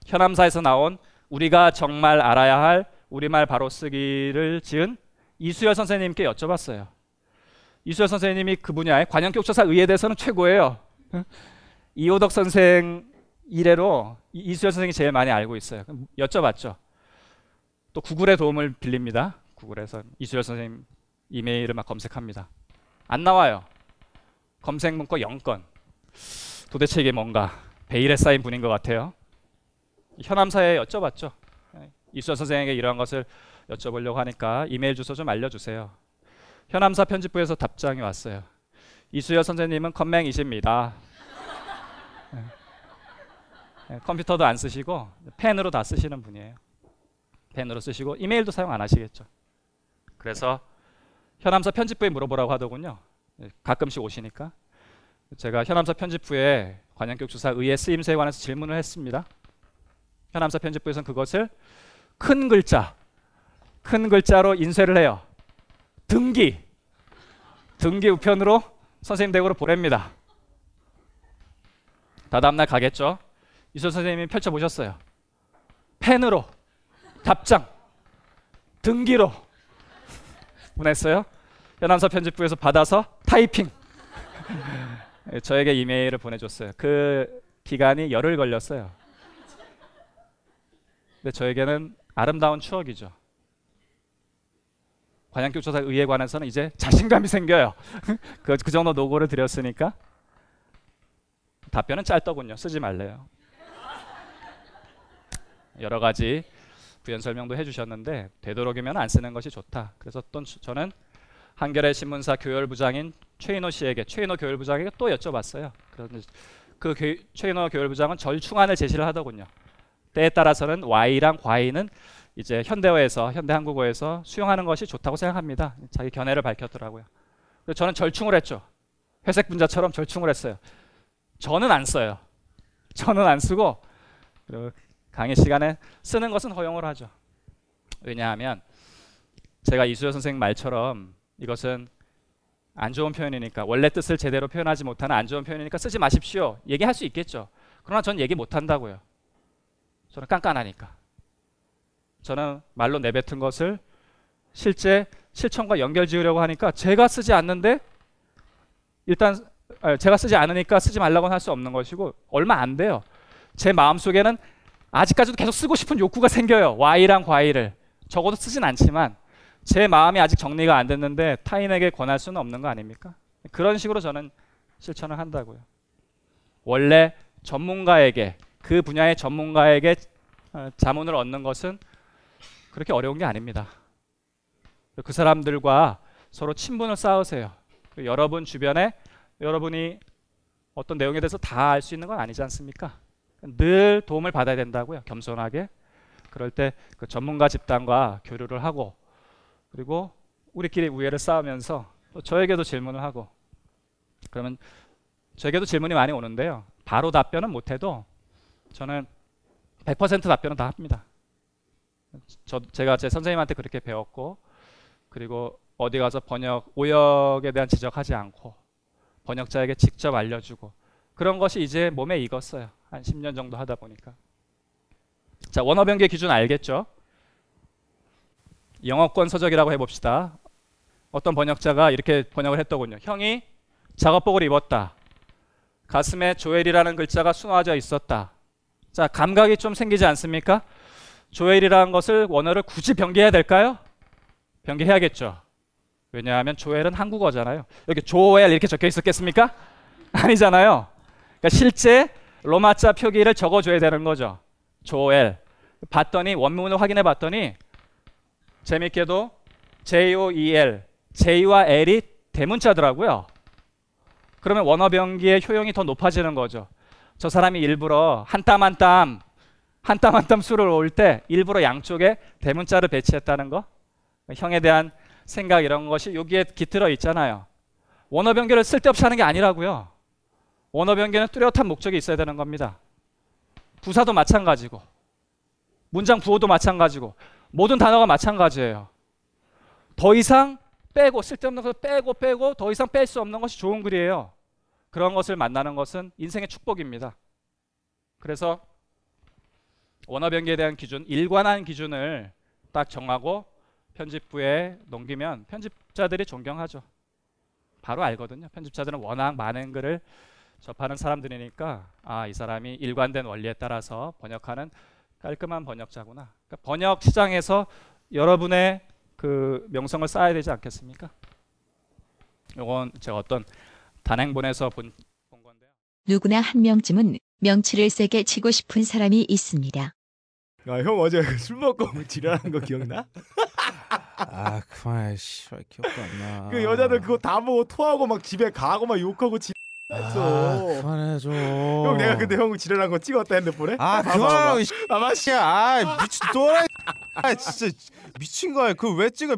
현암사에서 나온 우리가 정말 알아야 할 우리말 바로 쓰기를 지은 이수열 선생님께 여쭤봤어요. 이수열 선생님이 그 분야의 관현격조사 의에 대해서는 최고예요. 이호덕 선생 이래로 이수열 선생이 제일 많이 알고 있어요. 여쭤봤죠. 또 구글의 도움을 빌립니다. 구글에서 이수열 선생님 이메일을 막 검색합니다. 안 나와요. 검색 문구 0건. 도대체 이게 뭔가 베일에 쌓인 분인 것 같아요. 현암사에 여쭤봤죠. 이수열 선생에게 이러한 것을 여쭤보려고 하니까 이메일 주소 좀 알려주세요. 현암사 편집부에서 답장이 왔어요. 이수열 선생님은 컴맹이십니다. 네, 컴퓨터도 안 쓰시고 펜으로 다 쓰시는 분이에요. 펜으로 쓰시고 이메일도 사용 안 하시겠죠. 그래서 현암사 편집부에 물어보라고 하더군요. 네, 가끔씩 오시니까 제가 현암사 편집부에 관현격 주사 의의 쓰임새에 관해서 질문을 했습니다. 현암사 편집부에서는 그것을 큰 글자, 큰 글자로 인쇄를 해요. 등기, 등기 우편으로 선생님 댁으로 보냅니다. 다다음날 가겠죠. 이소 선생님이 펼쳐보셨어요. 펜으로, 답장, 등기로 보냈어요. 연암사 편집부에서 받아서 타이핑. 저에게 이메일을 보내줬어요. 그 기간이 열흘 걸렸어요. 근데 저에게는 아름다운 추억이죠. 관양교조사 의에 관해서는 이제 자신감이 생겨요. 그, 그 정도 노고를 드렸으니까 답변은 짧더군요. 쓰지 말래요. 여러 가지 부연 설명도 해주셨는데 되도록이면 안 쓰는 것이 좋다. 그래서 또 저는 한겨레 신문사 교열부장인 최인호 씨에게 최인호 교열부장에게 또 여쭤봤어요. 그런데 그 교, 최인호 교열부장은 절충안을 제시를 하더군요. 때에 따라서는 Y랑 과이는 이제 현대어에서 현대 한국어에서 수용하는 것이 좋다고 생각합니다. 자기 견해를 밝혔더라고요. 저는 절충을 했죠. 회색 분자처럼 절충을 했어요. 저는 안 써요. 저는 안 쓰고 강의 시간에 쓰는 것은 허용을 하죠. 왜냐하면 제가 이수여 선생 말처럼 이것은 안 좋은 표현이니까 원래 뜻을 제대로 표현하지 못하는 안 좋은 표현이니까 쓰지 마십시오. 얘기할 수 있겠죠. 그러나 전 얘기 못 한다고요. 저는 깐깐하니까. 저는 말로 내뱉은 것을 실제 실천과 연결 지으려고 하니까 제가 쓰지 않는데 일단 제가 쓰지 않으니까 쓰지 말라고는 할 수 없는 것이고 얼마 안 돼요. 제 마음속에는 아직까지도 계속 쓰고 싶은 욕구가 생겨요. Y랑 과일을 적어도 쓰진 않지만 제 마음이 아직 정리가 안 됐는데 타인에게 권할 수는 없는 거 아닙니까? 그런 식으로 저는 실천을 한다고요. 원래 전문가에게 그 분야의 전문가에게 어, 자문을 얻는 것은 그렇게 어려운 게 아닙니다. 그 사람들과 서로 친분을 쌓으세요. 여러분 주변에 여러분이 어떤 내용에 대해서 다 알 수 있는 건 아니지 않습니까? 늘 도움을 받아야 된다고요. 겸손하게. 그럴 때 그 전문가 집단과 교류를 하고 그리고 우리끼리 우애를 쌓으면서 또 저에게도 질문을 하고 그러면 저에게도 질문이 많이 오는데요. 바로 답변은 못해도 저는 100% 답변은 다 합니다. 저 제가 제 선생님한테 그렇게 배웠고 그리고 어디 가서 번역 오역에 대한 지적하지 않고 번역자에게 직접 알려주고 그런 것이 이제 몸에 익었어요. 한 10년 정도 하다 보니까. 자, 원어 변경 기준 알겠죠? 영어권 서적이라고 해봅시다. 어떤 번역자가 이렇게 번역을 했더군요. 형이 작업복을 입었다. 가슴에 조엘이라는 글자가 수놓아져 있었다. 자, 감각이 좀 생기지 않습니까? 조엘이라는 것을 원어를 굳이 변개해야 될까요? 변개해야겠죠. 왜냐하면 조엘은 한국어잖아요. 여기 조엘 이렇게 적혀 있었겠습니까? 아니잖아요. 그러니까 실제 로마자 표기를 적어줘야 되는 거죠. 조엘. 봤더니 원문을 확인해 봤더니 재밌게도 J-O-E-L, J와 L이 대문자더라고요. 그러면 원어 변기의 효용이 더 높아지는 거죠. 저 사람이 일부러 한 땀 한 땀, 한 땀 한 땀 수를 올 때 일부러 양쪽에 대문자를 배치했다는 거. 형에 대한 생각 이런 것이 여기에 깃들어 있잖아요. 원어 변기를 쓸데없이 하는 게 아니라고요. 원어 변경은 뚜렷한 목적이 있어야 되는 겁니다. 부사도 마찬가지고 문장 부호도 마찬가지고 모든 단어가 마찬가지예요. 더 이상 빼고 쓸데없는 것을 빼고 빼고 더 이상 뺄 수 없는 것이 좋은 글이에요. 그런 것을 만나는 것은 인생의 축복입니다. 그래서 원어 변기에 대한 기준, 일관한 기준을 딱 정하고 편집부에 넘기면 편집자들이 존경하죠. 바로 알거든요. 편집자들은 워낙 많은 글을 접하는 사람들이니까 아, 이 사람이 일관된 원리에 따라서 번역하는 깔끔한 번역자구나. 그러니까 번역 시장에서 여러분의 그 명성을 쌓아야 되지 않겠습니까? 이건 제가 어떤 단행본에서 본, 본 건데요. 누구나 한 명쯤은 명치를 세게 치고 싶은 사람이 있습니다. 아, 형 어제 술 먹고 지랄한 거 기억나? 아 그만 씨발 기억도 안 나. 그 여자들 그거 다 보고 토하고 막 집에 가고 막 욕하고 지랄했어. 아, 그만해줘. 형 내가 근데 형 지랄한 거 찍었다 핸드폰에? 아 봐봐, 그만하고 이 씨. 씨야. 아 미친 또라이. 아 진짜 미친 거야. 그 왜 찍어?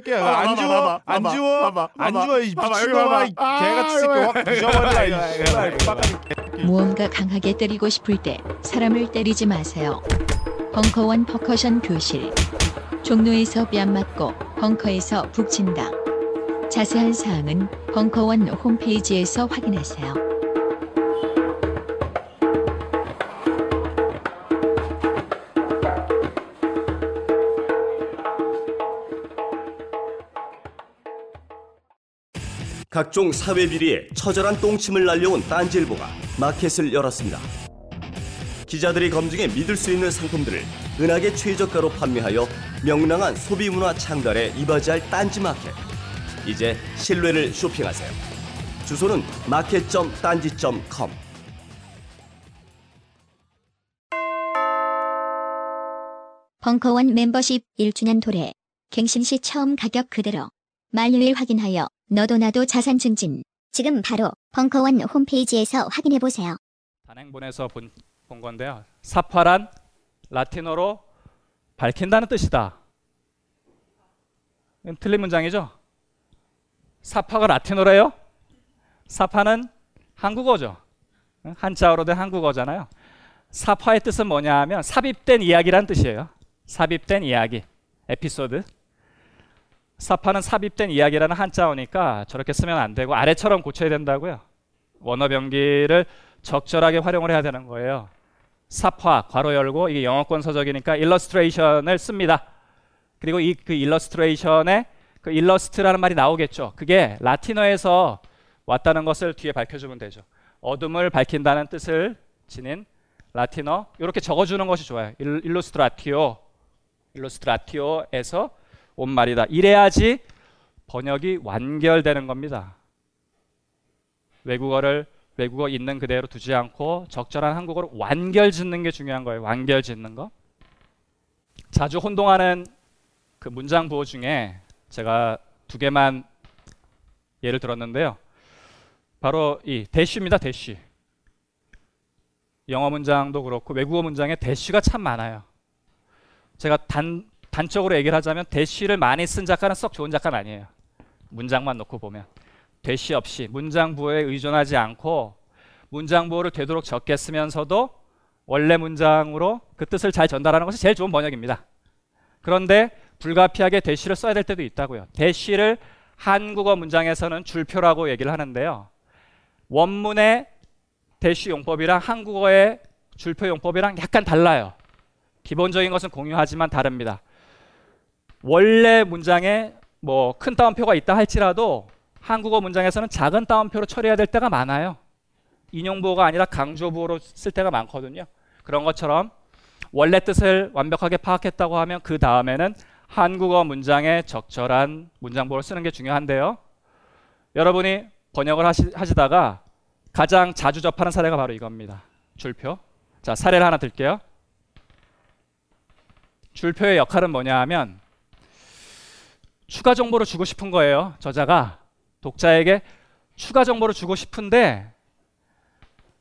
새끼야. 안 주워? 안 주워? 안. 주워? 이 봐봐, 미친 여기 놈아. 봐봐. 이 아, 개같이 새끼 확. 부셔버리라. 무언가 강하게 때리고 싶을 때 사람을 때리지 마세요. 벙커원 퍼커션 교실. 종로에서 뺨 맞고 벙커에서 북친다. 자세한 사항은 벙커원 홈페이지에서 확인하세요. 각종 사회 비리에 처절한 똥침을 날려온 딴지일보가 마켓을 열었습니다. 기자들이 검증해 믿을 수 있는 상품들을 은하계 최저가로 판매하여 명랑한 소비 문화 창달에 이바지할 딴지 마켓. 이제 신뢰를 쇼핑하세요. 주소는 마켓.딴지.com. 벙커원 멤버십 1주년 도래. 갱신 시 처음 가격 그대로. 만료일 확인하여 너도 나도 자산 증진. 지금 바로 벙커원 홈페이지에서 확인해 보세요. 단행본에서 본, 본 건데요. 사파란 라틴어로 밝힌다는 뜻이다. 틀린 문장이죠? 사파가 라틴어래요? 사파는 한국어죠. 한자어로 된 한국어잖아요. 사파의 뜻은 뭐냐 하면 삽입된 이야기란 뜻이에요. 삽입된 이야기, 에피소드. 삽화는 삽입된 이야기라는 한자어니까 저렇게 쓰면 안 되고 아래처럼 고쳐야 된다고요. 원어 병기를 적절하게 활용을 해야 되는 거예요. 삽화 괄호 열고 이게 영어권 서적이니까 일러스트레이션을 씁니다. 그리고 이 그 일러스트레이션에 그 일러스트라는 말이 나오겠죠. 그게 라틴어에서 왔다는 것을 뒤에 밝혀주면 되죠. 어둠을 밝힌다는 뜻을 지닌 라틴어 이렇게 적어주는 것이 좋아요. 일, 일루스트라티오 일루스트라티오에서 온 말이다. 이래야지 번역이 완결되는 겁니다. 외국어를 외국어 있는 그대로 두지 않고 적절한 한국어로 완결 짓는 게 중요한 거예요. 완결 짓는 거. 자주 혼동하는 그 문장 부호 중에 제가 두 개만 예를 들었는데요. 바로 이 대쉬입니다. 대쉬. 영어 문장도 그렇고 외국어 문장에 대쉬가 참 많아요. 제가 단 단적으로 얘기를 하자면 대쉬를 많이 쓴 작가는 썩 좋은 작가는 아니에요. 문장만 놓고 보면 대쉬 없이 문장 부호에 의존하지 않고 문장 부호를 되도록 적게 쓰면서도 원래 문장으로 그 뜻을 잘 전달하는 것이 제일 좋은 번역입니다. 그런데 불가피하게 대쉬를 써야 될 때도 있다고요. 대쉬를 한국어 문장에서는 줄표라고 얘기를 하는데요. 원문의 대쉬 용법이랑 한국어의 줄표 용법이랑 약간 달라요. 기본적인 것은 공유하지만 다릅니다. 원래 문장에 뭐 큰 따옴표가 있다 할지라도 한국어 문장에서는 작은 따옴표로 처리해야 될 때가 많아요. 인용부호가 아니라 강조부호로 쓸 때가 많거든요. 그런 것처럼 원래 뜻을 완벽하게 파악했다고 하면 그 다음에는 한국어 문장에 적절한 문장부호를 쓰는 게 중요한데요. 여러분이 번역을 하시, 하시다가 가장 자주 접하는 사례가 바로 이겁니다. 줄표. 자, 사례를 하나 들게요. 줄표의 역할은 뭐냐 하면 추가 정보를 주고 싶은 거예요. 저자가 독자에게 추가 정보를 주고 싶은데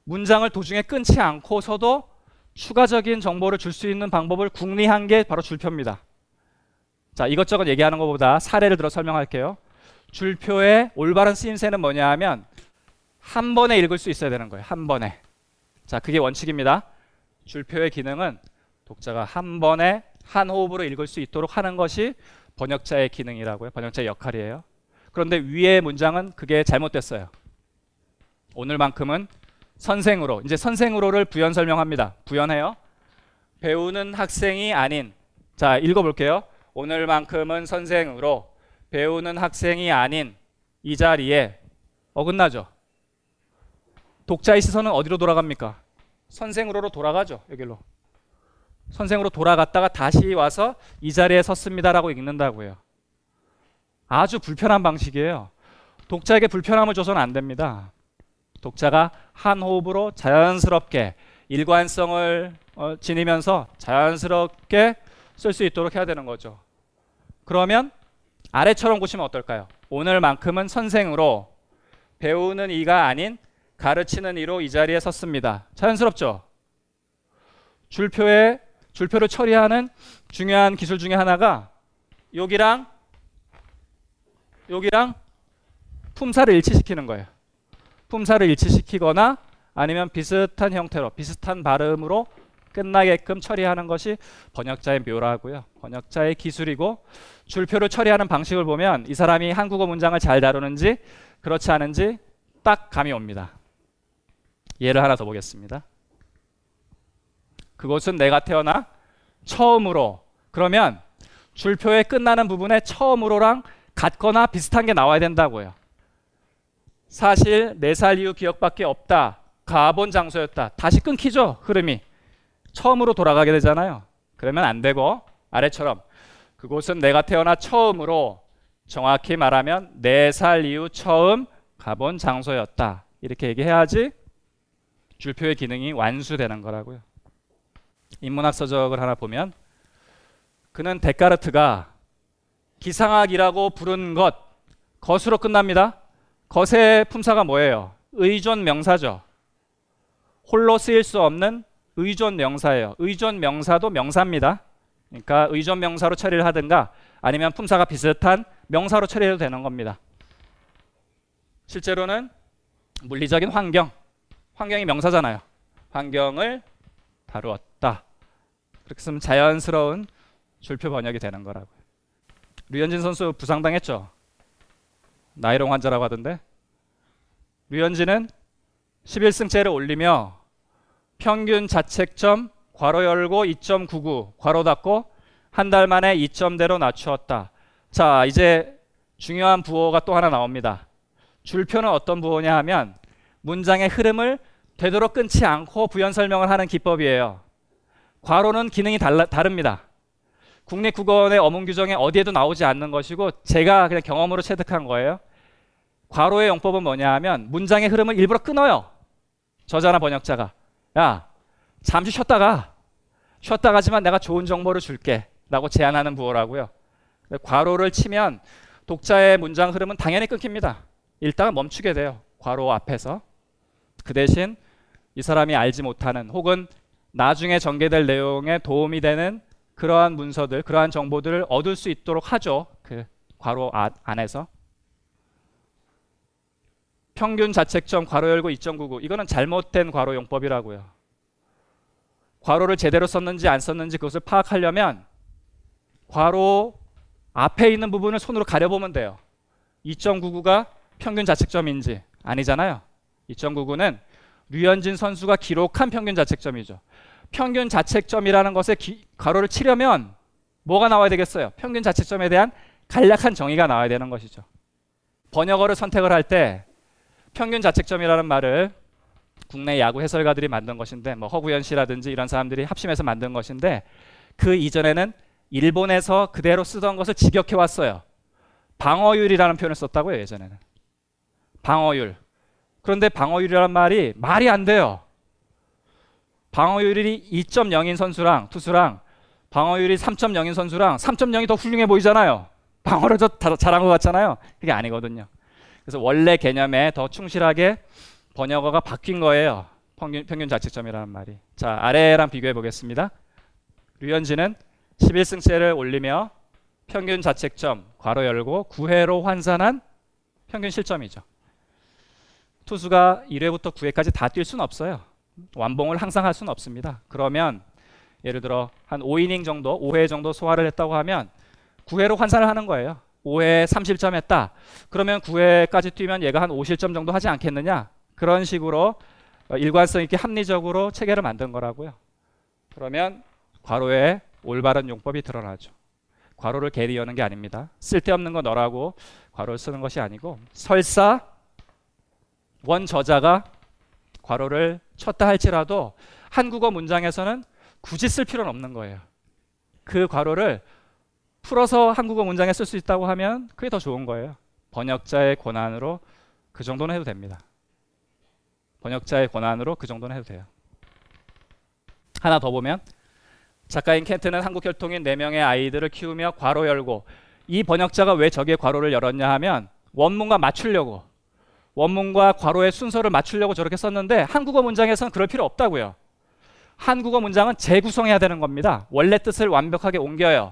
문장을 도중에 끊지 않고서도 추가적인 정보를 줄 수 있는 방법을 궁리한 게 바로 줄표입니다. 자, 이것저것 얘기하는 것보다 사례를 들어 설명할게요. 줄표의 올바른 쓰임새는 뭐냐 하면 한 번에 읽을 수 있어야 되는 거예요. 한 번에. 자, 그게 원칙입니다. 줄표의 기능은 독자가 한 번에 한 호흡으로 읽을 수 있도록 하는 것이 번역자의 기능이라고요. 번역자의 역할이에요. 그런데 위의 문장은 그게 잘못됐어요. 오늘만큼은 선생으로 이제 선생으로를 부연 설명합니다. 부연해요. 배우는 학생이 아닌 자 읽어볼게요. 오늘만큼은 선생으로 배우는 학생이 아닌 이 자리에 어긋나죠. 독자의 시선은 어디로 돌아갑니까? 선생으로로 돌아가죠. 여기로. 선생으로 돌아갔다가 다시 와서 이 자리에 섰습니다라고 읽는다고요. 아주 불편한 방식이에요. 독자에게 불편함을 줘서는 안 됩니다. 독자가 한 호흡으로 자연스럽게 일관성을 어, 지니면서 자연스럽게 쓸 수 있도록 해야 되는 거죠. 그러면 아래처럼 보시면 어떨까요? 오늘만큼은 선생으로 배우는 이가 아닌 가르치는 이로 이 자리에 섰습니다. 자연스럽죠? 줄표에 줄표를 처리하는 중요한 기술 중에 하나가 여기랑 여기랑 품사를 일치시키는 거예요. 품사를 일치시키거나 아니면 비슷한 형태로 비슷한 발음으로 끝나게끔 처리하는 것이 번역자의 묘라고요. 번역자의 기술이고 줄표를 처리하는 방식을 보면 이 사람이 한국어 문장을 잘 다루는지 그렇지 않은지 딱 감이 옵니다. 예를 하나 더 보겠습니다. 그것은 내가 태어나 처음으로 그러면 줄표에 끝나는 부분에 처음으로랑 같거나 비슷한 게 나와야 된다고요. 사실 4살 이후 기억밖에 없다. 가본 장소였다. 다시 끊기죠. 흐름이. 처음으로 돌아가게 되잖아요. 그러면 안 되고 아래처럼 그곳은 내가 태어나 처음으로 정확히 말하면 4살 이후 처음 가본 장소였다. 이렇게 얘기해야지 줄표의 기능이 완수되는 거라고요. 인문학 서적을 하나 보면 그는 데카르트가 기상학이라고 부른 것 것으로 끝납니다. 것의 품사가 뭐예요? 의존 명사죠. 홀로 쓰일 수 없는 의존 명사예요. 의존 명사도 명사입니다. 그러니까 의존 명사로 처리를 하든가 아니면 품사가 비슷한 명사로 처리해도 되는 겁니다. 실제로는 물리적인 환경, 환경이 명사잖아요. 환경을 다루었다. 그렇게 쓰면 자연스러운 줄표 번역이 되는 거라고요. 류현진 선수 부상당했죠. 나이롱 환자라고 하던데 류현진은 11승째를 올리며 평균 자책점 괄호 열고 2.99 괄호 닫고 한 달 만에 2점대로 낮추었다. 자 이제 중요한 부호가 또 하나 나옵니다. 줄표는 어떤 부호냐 하면 문장의 흐름을 되도록 끊지 않고 부연 설명을 하는 기법이에요. 괄호는 기능이 달라, 다릅니다. 국립국어원의 어문 규정에 어디에도 나오지 않는 것이고 제가 그냥 경험으로 체득한 거예요. 괄호의 용법은 뭐냐 하면 문장의 흐름을 일부러 끊어요. 저자나 번역자가. 야, 잠시 쉬었다가 쉬었다 가지만 내가 좋은 정보를 줄게. 라고 제안하는 부호라고요. 괄호를 치면 독자의 문장 흐름은 당연히 끊깁니다. 읽다가 멈추게 돼요. 괄호 앞에서. 그 대신 이 사람이 알지 못하는 혹은 나중에 전개될 내용에 도움이 되는 그러한 문서들, 그러한 정보들을 얻을 수 있도록 하죠. 그 괄호 아, 안에서. 평균 자책점 괄호 열고 2.99 이거는 잘못된 괄호 용법이라고요. 괄호를 제대로 썼는지 안 썼는지 그것을 파악하려면 괄호 앞에 있는 부분을 손으로 가려보면 돼요. 2.99가 평균 자책점인지 아니잖아요. 2.99는 류현진 선수가 기록한 평균 자책점이죠. 평균 자책점이라는 것에 기, 괄호를 치려면 뭐가 나와야 되겠어요? 평균 자책점에 대한 간략한 정의가 나와야 되는 것이죠. 번역어를 선택을 할 때 평균 자책점이라는 말을 국내 야구 해설가들이 만든 것인데 뭐 허구현 씨라든지 이런 사람들이 합심해서 만든 것인데 그 이전에는 일본에서 그대로 쓰던 것을 직역해 왔어요. 방어율이라는 표현을 썼다고요, 예전에는. 방어율. 그런데 방어율이라는 말이 말이 안 돼요. 방어율이 2.0인 선수랑 투수랑 방어율이 3.0인 선수랑 3.0이 더 훌륭해 보이잖아요. 방어를 더 잘한 것 같잖아요. 그게 아니거든요. 그래서 원래 개념에 더 충실하게 번역어가 바뀐 거예요. 평균, 평균 자책점이라는 말이. 자, 아래랑 비교해 보겠습니다. 류현진은 11승째를 올리며 평균 자책점 괄호 열고 9회로 환산한 평균 실점이죠. 투수가 1회부터 9회까지 다 뛸 수는 없어요. 완봉을 항상 할 수는 없습니다. 그러면 예를 들어 한 5이닝 정도, 5회 정도 소화를 했다고 하면 9회로 환산을 하는 거예요. 5회 30점 했다. 그러면 9회까지 뛰면 얘가 한 50점 정도 하지 않겠느냐? 그런 식으로 어, 일관성 있게 합리적으로 체계를 만든 거라고요. 그러면 괄호에 올바른 용법이 드러나죠. 괄호를 게리 여는 게 아닙니다. 쓸데없는 거 넣으라고 괄호를 쓰는 것이 아니고 설사 원 저자가 괄호를 쳤다 할지라도 한국어 문장에서는 굳이 쓸 필요는 없는 거예요. 그 괄호를 풀어서 한국어 문장에 쓸 수 있다고 하면 그게 더 좋은 거예요. 번역자의 권한으로 그 정도는 해도 됩니다. 번역자의 권한으로 그 정도는 해도 돼요. 하나 더 보면 작가인 켄트는 한국 혈통인 4명의 아이들을 키우며 괄호 열고 이 번역자가 왜 저기에 괄호를 열었냐 하면 원문과 맞추려고 원문과 괄호의 순서를 맞추려고 저렇게 썼는데 한국어 문장에서는 그럴 필요 없다고요. 한국어 문장은 재구성해야 되는 겁니다. 원래 뜻을 완벽하게 옮겨요.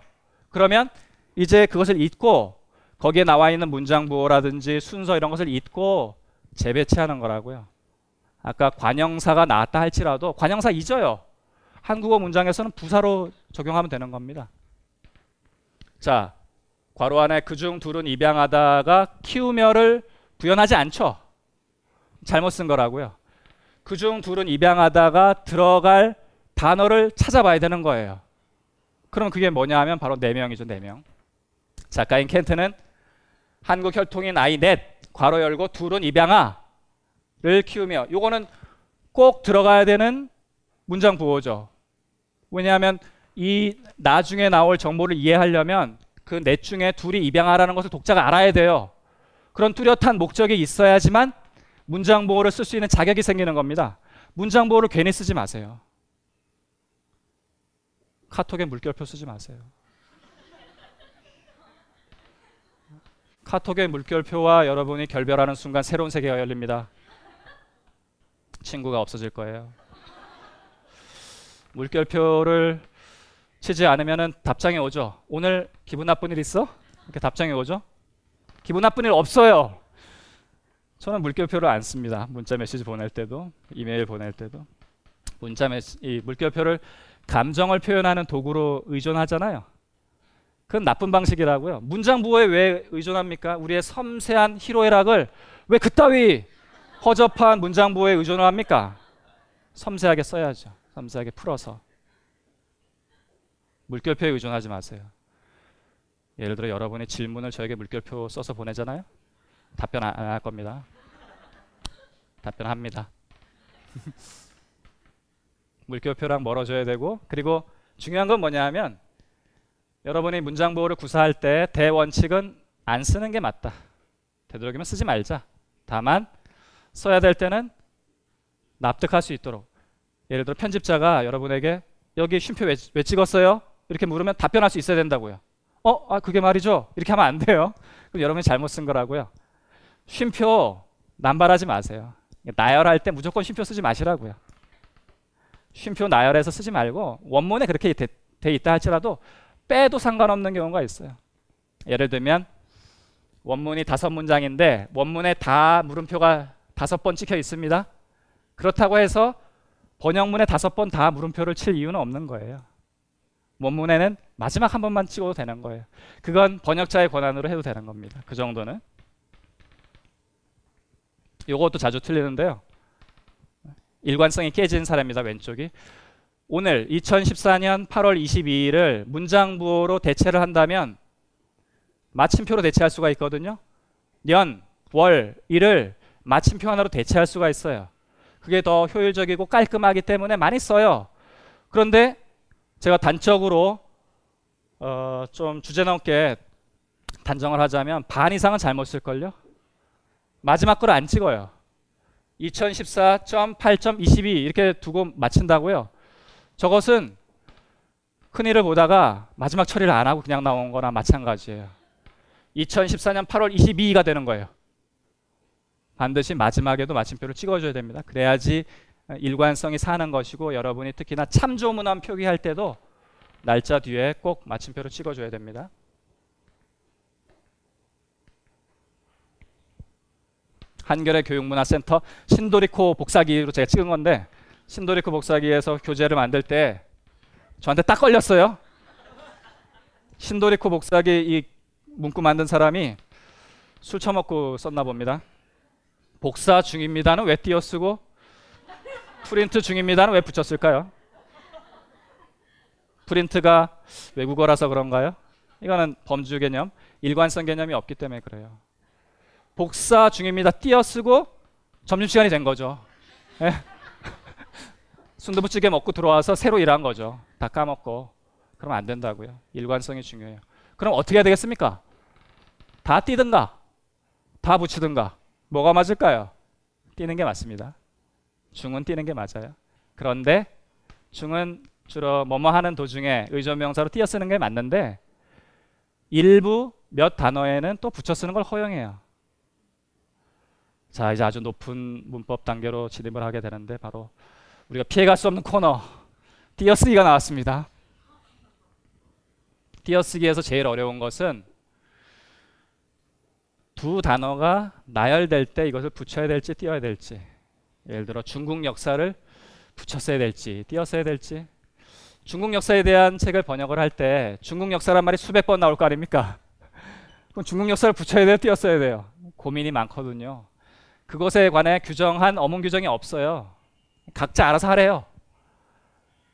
그러면 이제 그것을 잊고 거기에 나와 있는 문장 부호라든지 순서 이런 것을 잊고 재배치하는 거라고요. 아까 관형사가 나왔다 할지라도 관형사 잊어요. 한국어 문장에서는 부사로 적용하면 되는 겁니다. 자, 괄호 안에 그중 둘은 입양하다가 키우며를 구현하지 않죠. 잘못 쓴 거라고요. 그중 둘은 입양하다가 들어갈 단어를 찾아봐야 되는 거예요. 그럼 그게 뭐냐 하면 바로 네 명이죠, 네 명. 작가인 켄트는 한국 혈통인 아이 넷 괄호 열고 둘은 입양아를 키우며 요거는 꼭 들어가야 되는 문장 부호죠. 왜냐하면 이 나중에 나올 정보를 이해하려면 그 넷 중에 둘이 입양하라는 것을 독자가 알아야 돼요. 그런 뚜렷한 목적이 있어야지만 문장 보호를 쓸 수 있는 자격이 생기는 겁니다. 문장 보호를 괜히 쓰지 마세요. 카톡에 물결표 쓰지 마세요. 카톡의 물결표와 여러분이 결별하는 순간 새로운 세계가 열립니다. 친구가 없어질 거예요. 물결표를 치지 않으면 답장이 오죠. 오늘 기분 나쁜 일 있어? 이렇게 답장이 오죠. 기분 나쁜 일 없어요. 저는 물결표를 안 씁니다. 문자 메시지 보낼 때도, 이메일 보낼 때도. 문자 메시 이 물결표를 감정을 표현하는 도구로 의존하잖아요. 그건 나쁜 방식이라고요. 문장 부호에 왜 의존합니까? 우리의 섬세한 희로애락을 왜 그따위 허접한 문장 부호에 의존을 합니까? 섬세하게 써야죠. 섬세하게 풀어서. 물결표에 의존하지 마세요. 예를 들어 여러분이 질문을 저에게 물결표 써서 보내잖아요. 답변 안 할 겁니다. 답변합니다. 물결표랑 멀어져야 되고 그리고 중요한 건 뭐냐 하면 여러분이 문장 보호를 구사할 때 대원칙은 안 쓰는 게 맞다. 되도록이면 쓰지 말자. 다만 써야 될 때는 납득할 수 있도록 예를 들어 편집자가 여러분에게 여기 쉼표 왜, 왜 찍었어요? 이렇게 물으면 답변할 수 있어야 된다고요. 어, 아, 그게 말이죠. 이렇게 하면 안 돼요. 그럼 여러분이 잘못 쓴 거라고요. 쉼표 남발하지 마세요. 나열할 때 무조건 쉼표 쓰지 마시라고요. 쉼표 나열해서 쓰지 말고 원문에 그렇게 돼, 돼 있다 할지라도 빼도 상관없는 경우가 있어요. 예를 들면 원문이 다섯 문장인데 원문에 다 물음표가 다섯 번 찍혀 있습니다. 그렇다고 해서 번역문에 다섯 번 다 물음표를 칠 이유는 없는 거예요. 원문에는 마지막 한 번만 찍어도 되는 거예요. 그건 번역자의 권한으로 해도 되는 겁니다. 그 정도는. 요것도 자주 틀리는데요. 일관성이 깨진 사람입니다. 왼쪽이. 오늘 2014년 8월 22일을 문장부호로 대체를 한다면 마침표로 대체할 수가 있거든요. 년, 월, 일을 마침표 하나로 대체할 수가 있어요. 그게 더 효율적이고 깔끔하기 때문에 많이 써요. 그런데 제가 단적으로 어, 좀 주제 넘게 단정을 하자면 반 이상은 잘못 쓸걸요. 마지막 걸 안 찍어요. 2014.8.22 이렇게 두고 맞춘다고요. 저것은 큰일을 보다가 마지막 처리를 안 하고 그냥 나온 거나 마찬가지예요. 2014년 8월 22가 되는 거예요. 반드시 마지막에도 마침표를 찍어줘야 됩니다. 그래야지 일관성이 사는 것이고 여러분이 특히나 참조문헌 표기할 때도 날짜 뒤에 꼭 마침표를 찍어줘야 됩니다. 한겨레 교육문화센터 신도리코 복사기로 제가 찍은 건데 신도리코 복사기에서 교재를 만들 때 저한테 딱 걸렸어요. 신도리코 복사기 이 문구 만든 사람이 술 처먹고 썼나 봅니다. 복사 중입니다는 왜 띄어쓰고 프린트 중입니다는 왜 붙였을까요? 프린트가 외국어라서 그런가요? 이거는 범주 개념, 일관성 개념이 없기 때문에 그래요. 복사 중입니다. 띄어쓰고 점심시간이 된 거죠. 예. 순두부찌개 먹고 들어와서 새로 일한 거죠. 다 까먹고. 그러면 안 된다고요. 일관성이 중요해요. 그럼 어떻게 해야 되겠습니까? 다 띄든가, 다 붙이든가. 뭐가 맞을까요? 띄는 게 맞습니다. 중은 띄는 게 맞아요. 그런데 중은 주로 뭐뭐 하는 도중에 의존명사로 띄어 쓰는 게 맞는데 일부 몇 단어에는 또 붙여 쓰는 걸 허용해요. 자, 이제 아주 높은 문법 단계로 진입을 하게 되는데 바로 우리가 피해갈 수 없는 코너 띄어쓰기가 나왔습니다. 띄어쓰기에서 제일 어려운 것은 두 단어가 나열될 때 이것을 붙여야 될지 띄어야 될지 예를 들어 중국 역사를 붙였어야 될지 띄었어야 될지 중국 역사에 대한 책을 번역을 할 때 중국 역사란 말이 수백 번 나올 거 아닙니까? 그럼 중국 역사를 붙여야 돼요 띄었어야 돼요 고민이 많거든요 그것에 관해 규정한 어문 규정이 없어요 각자 알아서 하래요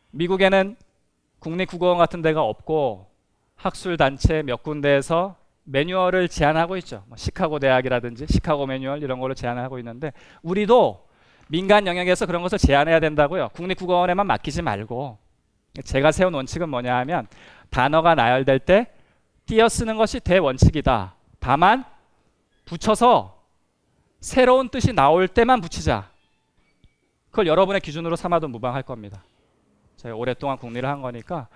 미국에는 국립국어원 같은 데가 없고 학술 단체 몇 군데에서 매뉴얼을 제안하고 있죠. 뭐 시카고 대학이라든지 시카고 매뉴얼 이런 걸로 제안하고 있는데 우리도 민간 영역에서 그런 것을 제안해야 된다고요. 국립국어원에만 맡기지 말고 제가 세운 원칙은 뭐냐 하면 단어가 나열될 때 띄어 쓰는 것이 대원칙이다. 다만 붙여서 새로운 뜻이 나올 때만 붙이자. 그걸 여러분의 기준으로 삼아도 무방할 겁니다. 제가 오랫동안 국리를 한 거니까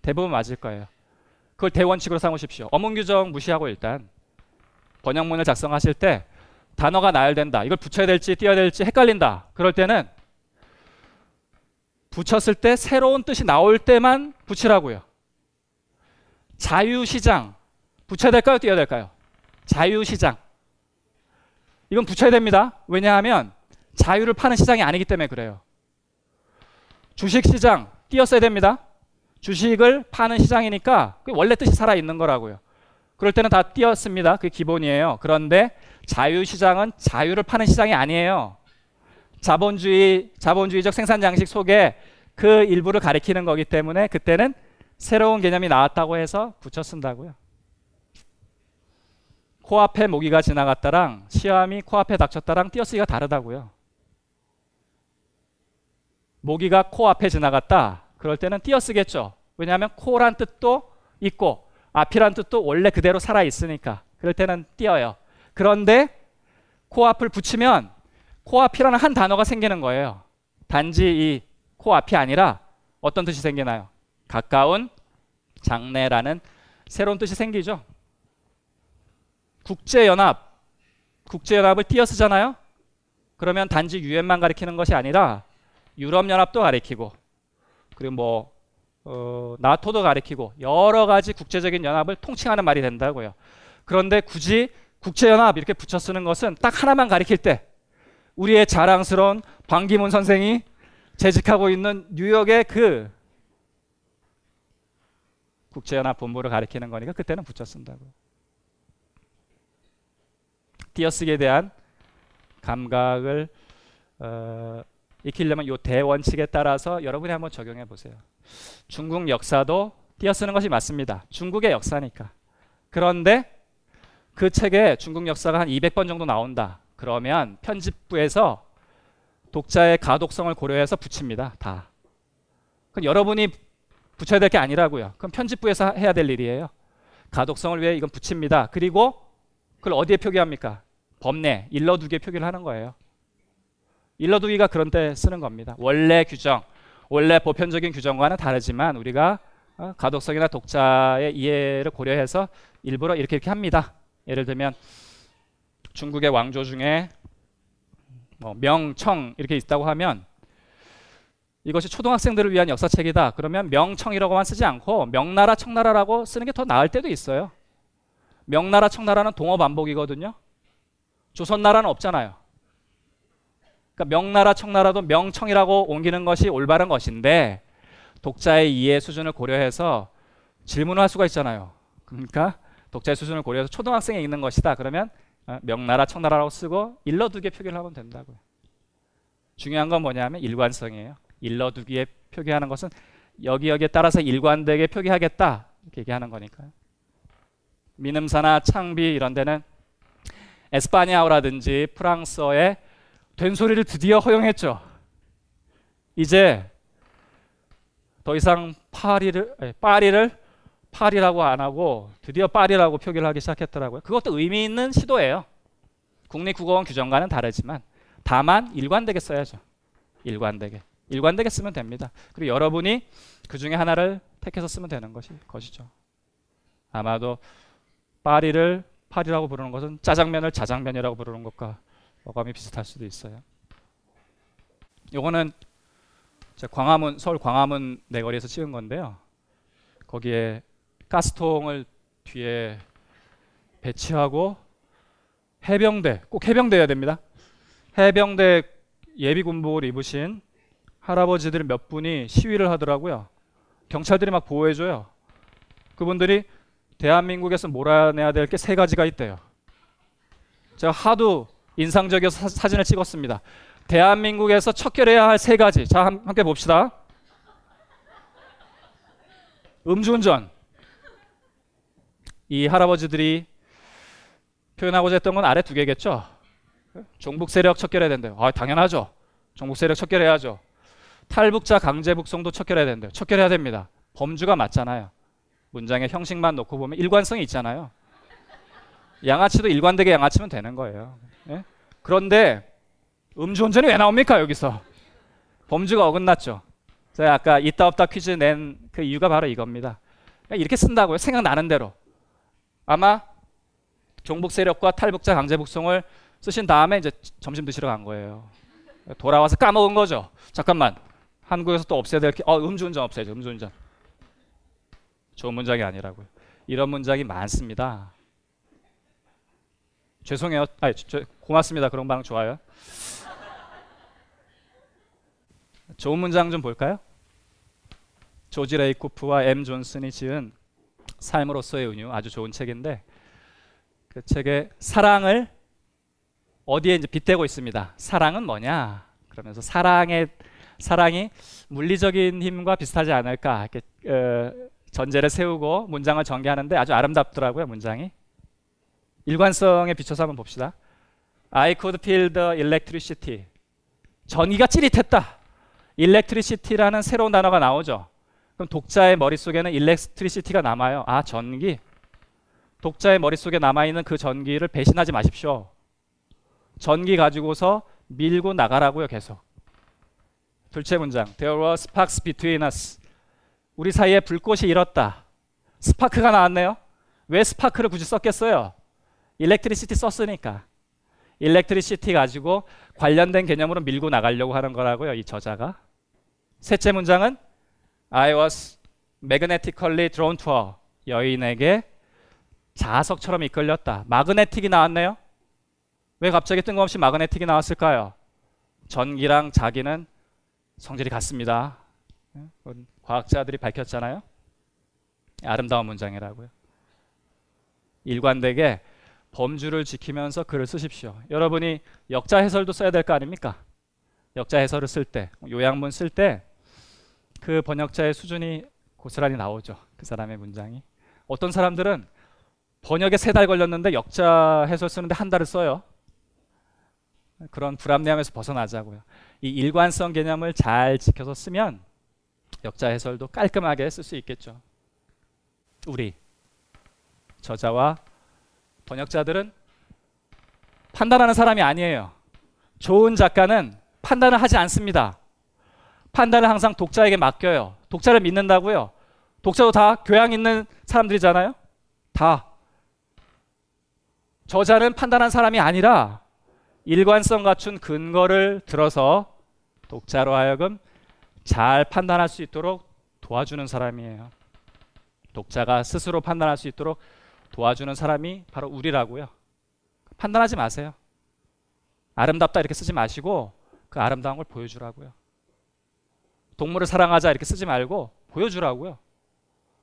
대부분 맞을 거예요. 그걸 대원칙으로 삼으십시오. 어문 규정 무시하고 일단 번역문을 작성하실 때 단어가 나열된다. 이걸 붙여야 될지 띄어야 될지 헷갈린다. 그럴 때는 붙였을 때 새로운 뜻이 나올 때만 붙이라고요. 자유시장 붙여야 될까요? 띄어야 될까요? 자유시장 이건 붙여야 됩니다. 왜냐하면 자유를 파는 시장이 아니기 때문에 그래요. 주식시장 띄었어야 됩니다. 주식을 파는 시장이니까 원래 뜻이 살아 있는 거라고요. 그럴 때는 다 띄었습니다. 그게 기본이에요. 그런데 자유시장은 자유를 파는 시장이 아니에요. 자본주의, 자본주의적 생산 양식 속에 그 일부를 가리키는 거기 때문에 그때는 새로운 개념이 나왔다고 해서 붙여 쓴다고요. 코앞에 모기가 지나갔다랑 시험이 코앞에 닥쳤다랑 띄어쓰기가 다르다고요. 모기가 코앞에 지나갔다. 그럴 때는 띄어쓰겠죠. 왜냐하면 코란 뜻도 있고 앞이란 뜻도 원래 그대로 살아 있으니까. 그럴 때는 띄어요. 그런데 코앞을 붙이면 코앞이라는 한 단어가 생기는 거예요. 단지 이 코앞이 아니라 어떤 뜻이 생기나요? 가까운 장래라는 새로운 뜻이 생기죠. 국제연합, 국제연합을 띄어 쓰잖아요. 그러면 단지 유엔만 가리키는 것이 아니라 유럽연합도 가리키고 그리고 뭐 어, 나토도 가리키고 여러 가지 국제적인 연합을 통칭하는 말이 된다고요. 그런데 굳이 국제연합 이렇게 붙여 쓰는 것은 딱 하나만 가리킬 때 우리의 자랑스러운 방기문 선생이 재직하고 있는 뉴욕의 그 국제연합 본부를 가리키는 거니까 그때는 붙여 쓴다고. 띄어쓰기에 대한 감각을 어, 익히려면 이 대원칙에 따라서 여러분이 한번 적용해 보세요. 중국 역사도 띄어쓰는 것이 맞습니다. 중국의 역사니까. 그런데 그 책에 중국 역사가 한 200번 정도 나온다. 그러면 편집부에서 독자의 가독성을 고려해서 붙입니다. 다. 그럼 여러분이 붙여야 될 게 아니라고요. 그럼 편집부에서 해야 될 일이에요. 가독성을 위해 이건 붙입니다. 그리고 그걸 어디에 표기합니까? 법내 일러두개 표기를 하는 거예요. 일러두기가 그런 때 쓰는 겁니다. 원래 규정, 원래 보편적인 규정과는 다르지만 우리가 어, 가독성이나 독자의 이해를 고려해서 일부러 이렇게 이렇게 합니다. 예를 들면 중국의 왕조 중에 뭐 명청 이렇게 있다고 하면 이것이 초등학생들을 위한 역사책이다. 그러면 명청이라고만 쓰지 않고 명나라 청나라라고 쓰는 게 더 나을 때도 있어요. 명나라 청나라는 동어 반복이거든요. 조선나라는 없잖아요. 그러니까 명나라 청나라도 명청이라고 옮기는 것이 올바른 것인데 독자의 이해 수준을 고려해서 질문을 할 수가 있잖아요. 그러니까 독자의 수준을 고려해서 초등학생이 읽는 것이다. 그러면 어, 명나라, 청나라라고 쓰고 일러두개 표기를 하면 된다고요. 중요한 건 뭐냐면 일관성이에요. 일러두기에 표기하는 것은 여기 여기에 따라서 일관되게 표기하겠다 이렇게 얘기하는 거니까요. 민음사나 창비 이런 데는 에스파니아어라든지 프랑스어에 된소리를 드디어 허용했죠. 이제 더 이상 파리를 아니, 파리를 파리라고 안 하고 드디어 파리라고 표기를 하기 시작했더라고요. 그것도 의미 있는 시도예요. 국립국어원 규정과는 다르지만 다만 일관되게 써야죠. 일관되게. 일관되게 쓰면 됩니다. 그리고 여러분이 그 중에 하나를 택해서 쓰면 되는 것이 것이죠. 아마도 파리를 파리라고 부르는 것은 짜장면을 자장면이라고 부르는 것과 어감이 비슷할 수도 있어요. 요거는 광화문 서울 광화문 내거리에서 찍은 건데요. 거기에 가스통을 뒤에 배치하고 해병대 꼭 해병대여야 됩니다. 해병대 예비 군복을 입으신 할아버지들 몇 분이 시위를 하더라고요. 경찰들이 막 보호해줘요. 그분들이 대한민국에서 몰아내야 될 게 세 가지가 있대요. 제가 하도 인상적이어서 사, 진을 찍었습니다. 대한민국에서 척결해야 할 세 가지. 자, 함께 봅시다. 음주운전. 이 할아버지들이 표현하고자 했던 건 아래 두 개겠죠. 종북 세력 척결해야 된대요. 아, 당연하죠. 종북 세력 척결해야죠. 탈북자 강제 북송도 척결해야 된대요. 척결해야 됩니다. 범주가 맞잖아요. 문장의 형식만 놓고 보면 일관성이 있잖아요. 양아치도 일관되게 양아치면 되는 거예요. 예? 그런데 음주운전이 왜 나옵니까 여기서? 범주가 어긋났죠. 제가 아까 있다 없다 퀴즈 낸 그 이유가 바로 이겁니다. 이렇게 쓴다고요. 생각나는 대로. 아마 종북 세력과 탈북자 강제 북송을 쓰신 다음에 이제 점심 드시러 간 거예요. 돌아와서 까먹은 거죠. 잠깐만. 한국에서 또 없애야 될 게, 어, 음주운전 없애야죠. 음주운전. 좋은 문장이 아니라고요. 이런 문장이 많습니다. 죄송해요. 아, 고맙습니다. 그런 방 좋아요. 좋은 문장 좀 볼까요? 조지 레이코프와 엠 존슨이 지은 삶으로서의 은유 아주 좋은 책인데 그 책에 사랑을 어디에 이제 빗대고 있습니다. 사랑은 뭐냐? 그러면서 사랑의 사랑이 물리적인 힘과 비슷하지 않을까 이렇게 어, 전제를 세우고 문장을 전개하는데 아주 아름답더라고요 문장이. 일관성에 비춰서 한번 봅시다. I could feel the electricity. 전기가 찌릿했다. electricity라는 새로운 단어가 나오죠. 그럼 독자의 머릿속에는 electricity가 남아요. 아, 전기. 독자의 머릿속에 남아있는 그 전기를 배신하지 마십시오. 전기 가지고서 밀고 나가라고요, 계속. 둘째 문장. There were sparks between us. 우리 사이에 불꽃이 일었다. 스파크가 나왔네요. 왜 스파크를 굳이 썼겠어요? electricity 썼으니까. electricity 가지고 관련된 개념으로 밀고 나가려고 하는 거라고요. 이 저자가. 셋째 문장은 I was magnetically drawn to her. 여인에게 자석처럼 이끌렸다. magnetic이 나왔네요. 왜 갑자기 뜬금없이 magnetic이 나왔을까요? 전기랑 자기는 성질이 같습니다. 과학자들이 밝혔잖아요. 아름다운 문장이라고요. 일관되게 범주를 지키면서 글을 쓰십시오. 여러분이 역자 해설도 써야 될 거 아닙니까? 역자 해설을 쓸 때, 요약문 쓸 때 그 번역자의 수준이 고스란히 나오죠. 그 사람의 문장이. 어떤 사람들은 번역에 세 달 걸렸는데 역자 해설 쓰는데 한 달을 써요. 그런 불합리함에서 벗어나자고요. 이 일관성 개념을 잘 지켜서 쓰면 역자 해설도 깔끔하게 쓸 수 있겠죠. 우리 저자와 번역자들은 판단하는 사람이 아니에요. 좋은 작가는 판단을 하지 않습니다. 판단을 항상 독자에게 맡겨요. 독자를 믿는다고요. 독자도 다 교양 있는 사람들이잖아요. 다. 저자는 판단한 사람이 아니라 일관성 갖춘 근거를 들어서 독자로 하여금 잘 판단할 수 있도록 도와주는 사람이에요. 독자가 스스로 판단할 수 있도록 도와주는 사람이 바로 우리라고요. 판단하지 마세요. 아름답다 이렇게 쓰지 마시고 그 아름다운 걸 보여주라고요. 동물을 사랑하자 이렇게 쓰지 말고 보여주라고요.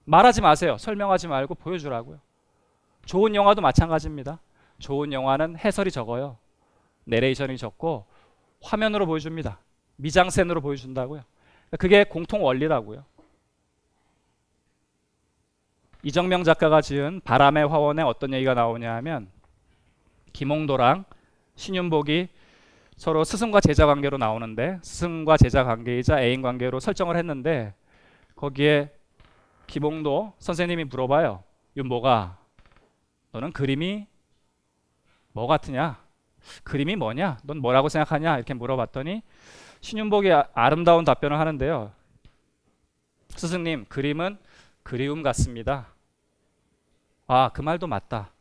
말하지 마세요. 설명하지 말고 보여주라고요. 좋은 영화도 마찬가지입니다. 좋은 영화는 해설이 적어요. 내레이션이 적고 화면으로 보여줍니다. 미장센으로 보여준다고요. 그게 공통 원리라고요. 이정명 작가가 지은 바람의 화원에 어떤 얘기가 나오냐 하면 김홍도랑 신윤복이 서로 스승과 제자 관계로 나오는데 스승과 제자 관계이자 애인 관계로 설정을 했는데 거기에 김홍도 선생님이 물어봐요. 윤보가 너는 그림이 뭐 같으냐? 그림이 뭐냐? 넌 뭐라고 생각하냐? 이렇게 물어봤더니 신윤복이 아, 아름다운 답변을 하는데요. 스승님, 그림은 그리움 같습니다. 아, 그 말도 맞다.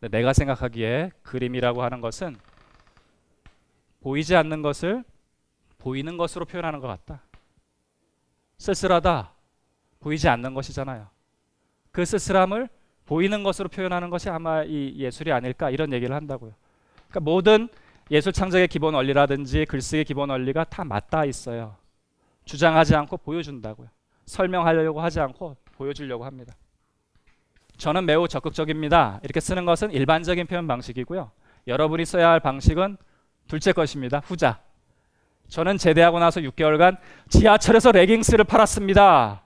내가 생각하기에 그림이라고 하는 것은 보이지 않는 것을 보이는 것으로 표현하는 것 같다. 쓸쓸하다. 보이지 않는 것이잖아요. 그 쓸쓸함을 보이는 것으로 표현하는 것이 아마 이 예술이 아닐까 이런 얘기를 한다고요. 그러니까 모든 예술 창작의 기본 원리라든지 글쓰기의 기본 원리가 다 맞닿아 있어요. 주장하지 않고 보여준다고요. 설명하려고 하지 않고 보여주려고 합니다. 저는 매우 적극적입니다. 이렇게 쓰는 것은 일반적인 표현 방식이고요. 여러분이 써야 할 방식은 둘째 것입니다. 후자. 저는 제대하고 나서 6개월간 지하철에서 레깅스를 팔았습니다.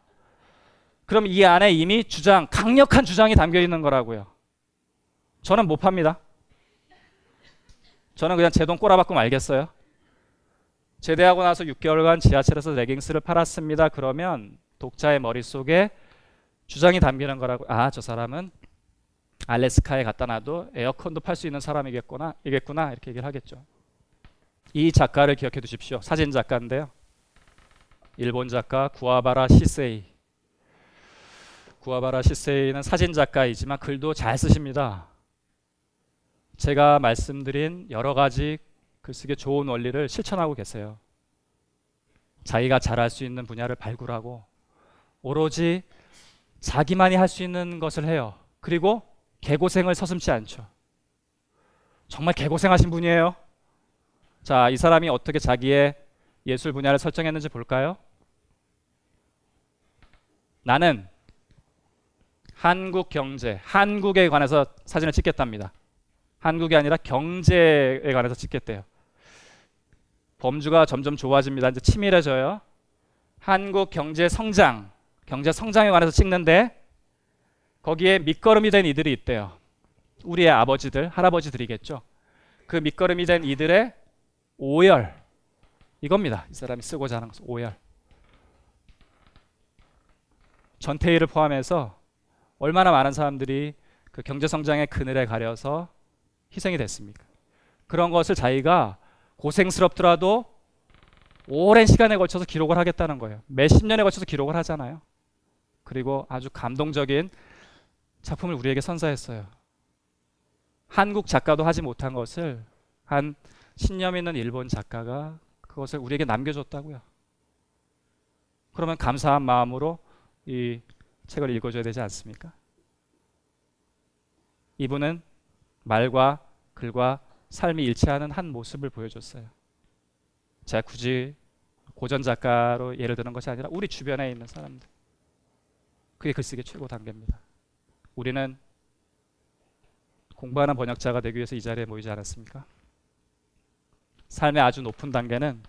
그럼 이 안에 이미 주장, 강력한 주장이 담겨 있는 거라고요. 저는 못 팝니다. 저는 그냥 제 돈 꼬라박고 말겠어요. 제대하고 나서 6개월간 지하철에서 레깅스를 팔았습니다. 그러면 독자의 머릿속에 주장이 담기는 거라고. 아, 저 사람은 알래스카에 갖다 놔도 에어컨도 팔 수 있는 사람이겠구나. 이겠구나. 이렇게 얘기를 하겠죠. 이 작가를 기억해 두십시오. 사진 작가인데요. 일본 작가 구아바라 시세이. 구아바라 시세이는 사진 작가이지만 글도 잘 쓰십니다. 제가 말씀드린 여러 가지 글쓰기 좋은 원리를 실천하고 계세요. 자기가 잘할 수 있는 분야를 발굴하고 오로지 자기만이 할 수 있는 것을 해요. 그리고 개고생을 서슴지 않죠. 정말 개고생하신 분이에요. 자, 이 사람이 어떻게 자기의 예술 분야를 설정했는지 볼까요? 나는 한국 경제, 한국에 관해서 사진을 찍겠답니다. 한국이 아니라 경제에 관해서 찍겠대요. 범주가 점점 좋아집니다. 이제 치밀해져요. 한국 경제 성장, 경제 성장에 관해서 찍는데 거기에 밑거름이 된 이들이 있대요. 우리의 아버지들, 할아버지들이겠죠. 그 밑거름이 된 이들의 오열 이겁니다. 이 사람이 쓰고자 하는 것은 오열. 전태일을 포함해서 얼마나 많은 사람들이 그 경제 성장의 그늘에 가려서 희생이 됐습니까? 그런 것을 자기가 고생스럽더라도 오랜 시간에 걸쳐서 기록을 하겠다는 거예요. 몇십 년에 걸쳐서 기록을 하잖아요. 그리고 아주 감동적인 작품을 우리에게 선사했어요. 한국 작가도 하지 못한 것을 한 신념 있는 일본 작가가 그것을 우리에게 남겨줬다고요. 그러면 감사한 마음으로 이 책을 읽어줘야 되지 않습니까? 이분은 말과 글과 삶이 일치하는 한 모습을 보여줬어요. 제가 굳이 고전 작가로 예를 드는 것이 아니라 우리 주변에 있는 사람들. 그게 글쓰기 최고 단계입니다. 우리는 공부하는 번역자가 되기 위해서 이 자리에 모이지 않았습니까? 삶의 아주 높은 단계는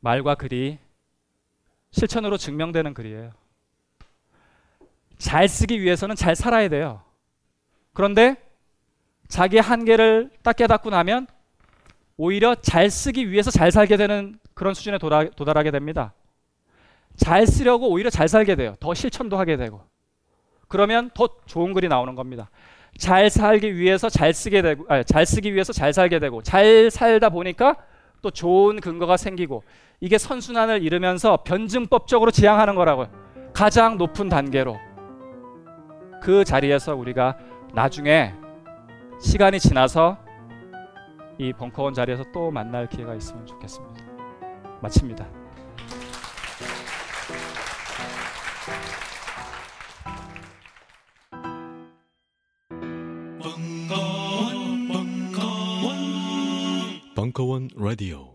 말과 글이 실천으로 증명되는 글이에요. 잘 쓰기 위해서는 잘 살아야 돼요. 그런데 자기 한계를 딱 깨닫고 나면 오히려 잘 쓰기 위해서 잘 살게 되는 그런 수준에 도달, 도달하게 됩니다. 잘 쓰려고 오히려 잘 살게 돼요. 더 실천도 하게 되고. 그러면 더 좋은 글이 나오는 겁니다. 잘 살기 위해서 잘 쓰게 되고, 아니, 잘 쓰기 위해서 잘 살게 되고, 잘 살다 보니까 또 좋은 근거가 생기고, 이게 선순환을 이루면서 변증법적으로 지향하는 거라고요. 가장 높은 단계로. 그 자리에서 우리가 나중에 시간이 지나서 이 벙커원 자리에서 또 만날 기회가 있으면 좋겠습니다. 마칩니다. 벙커원 라디오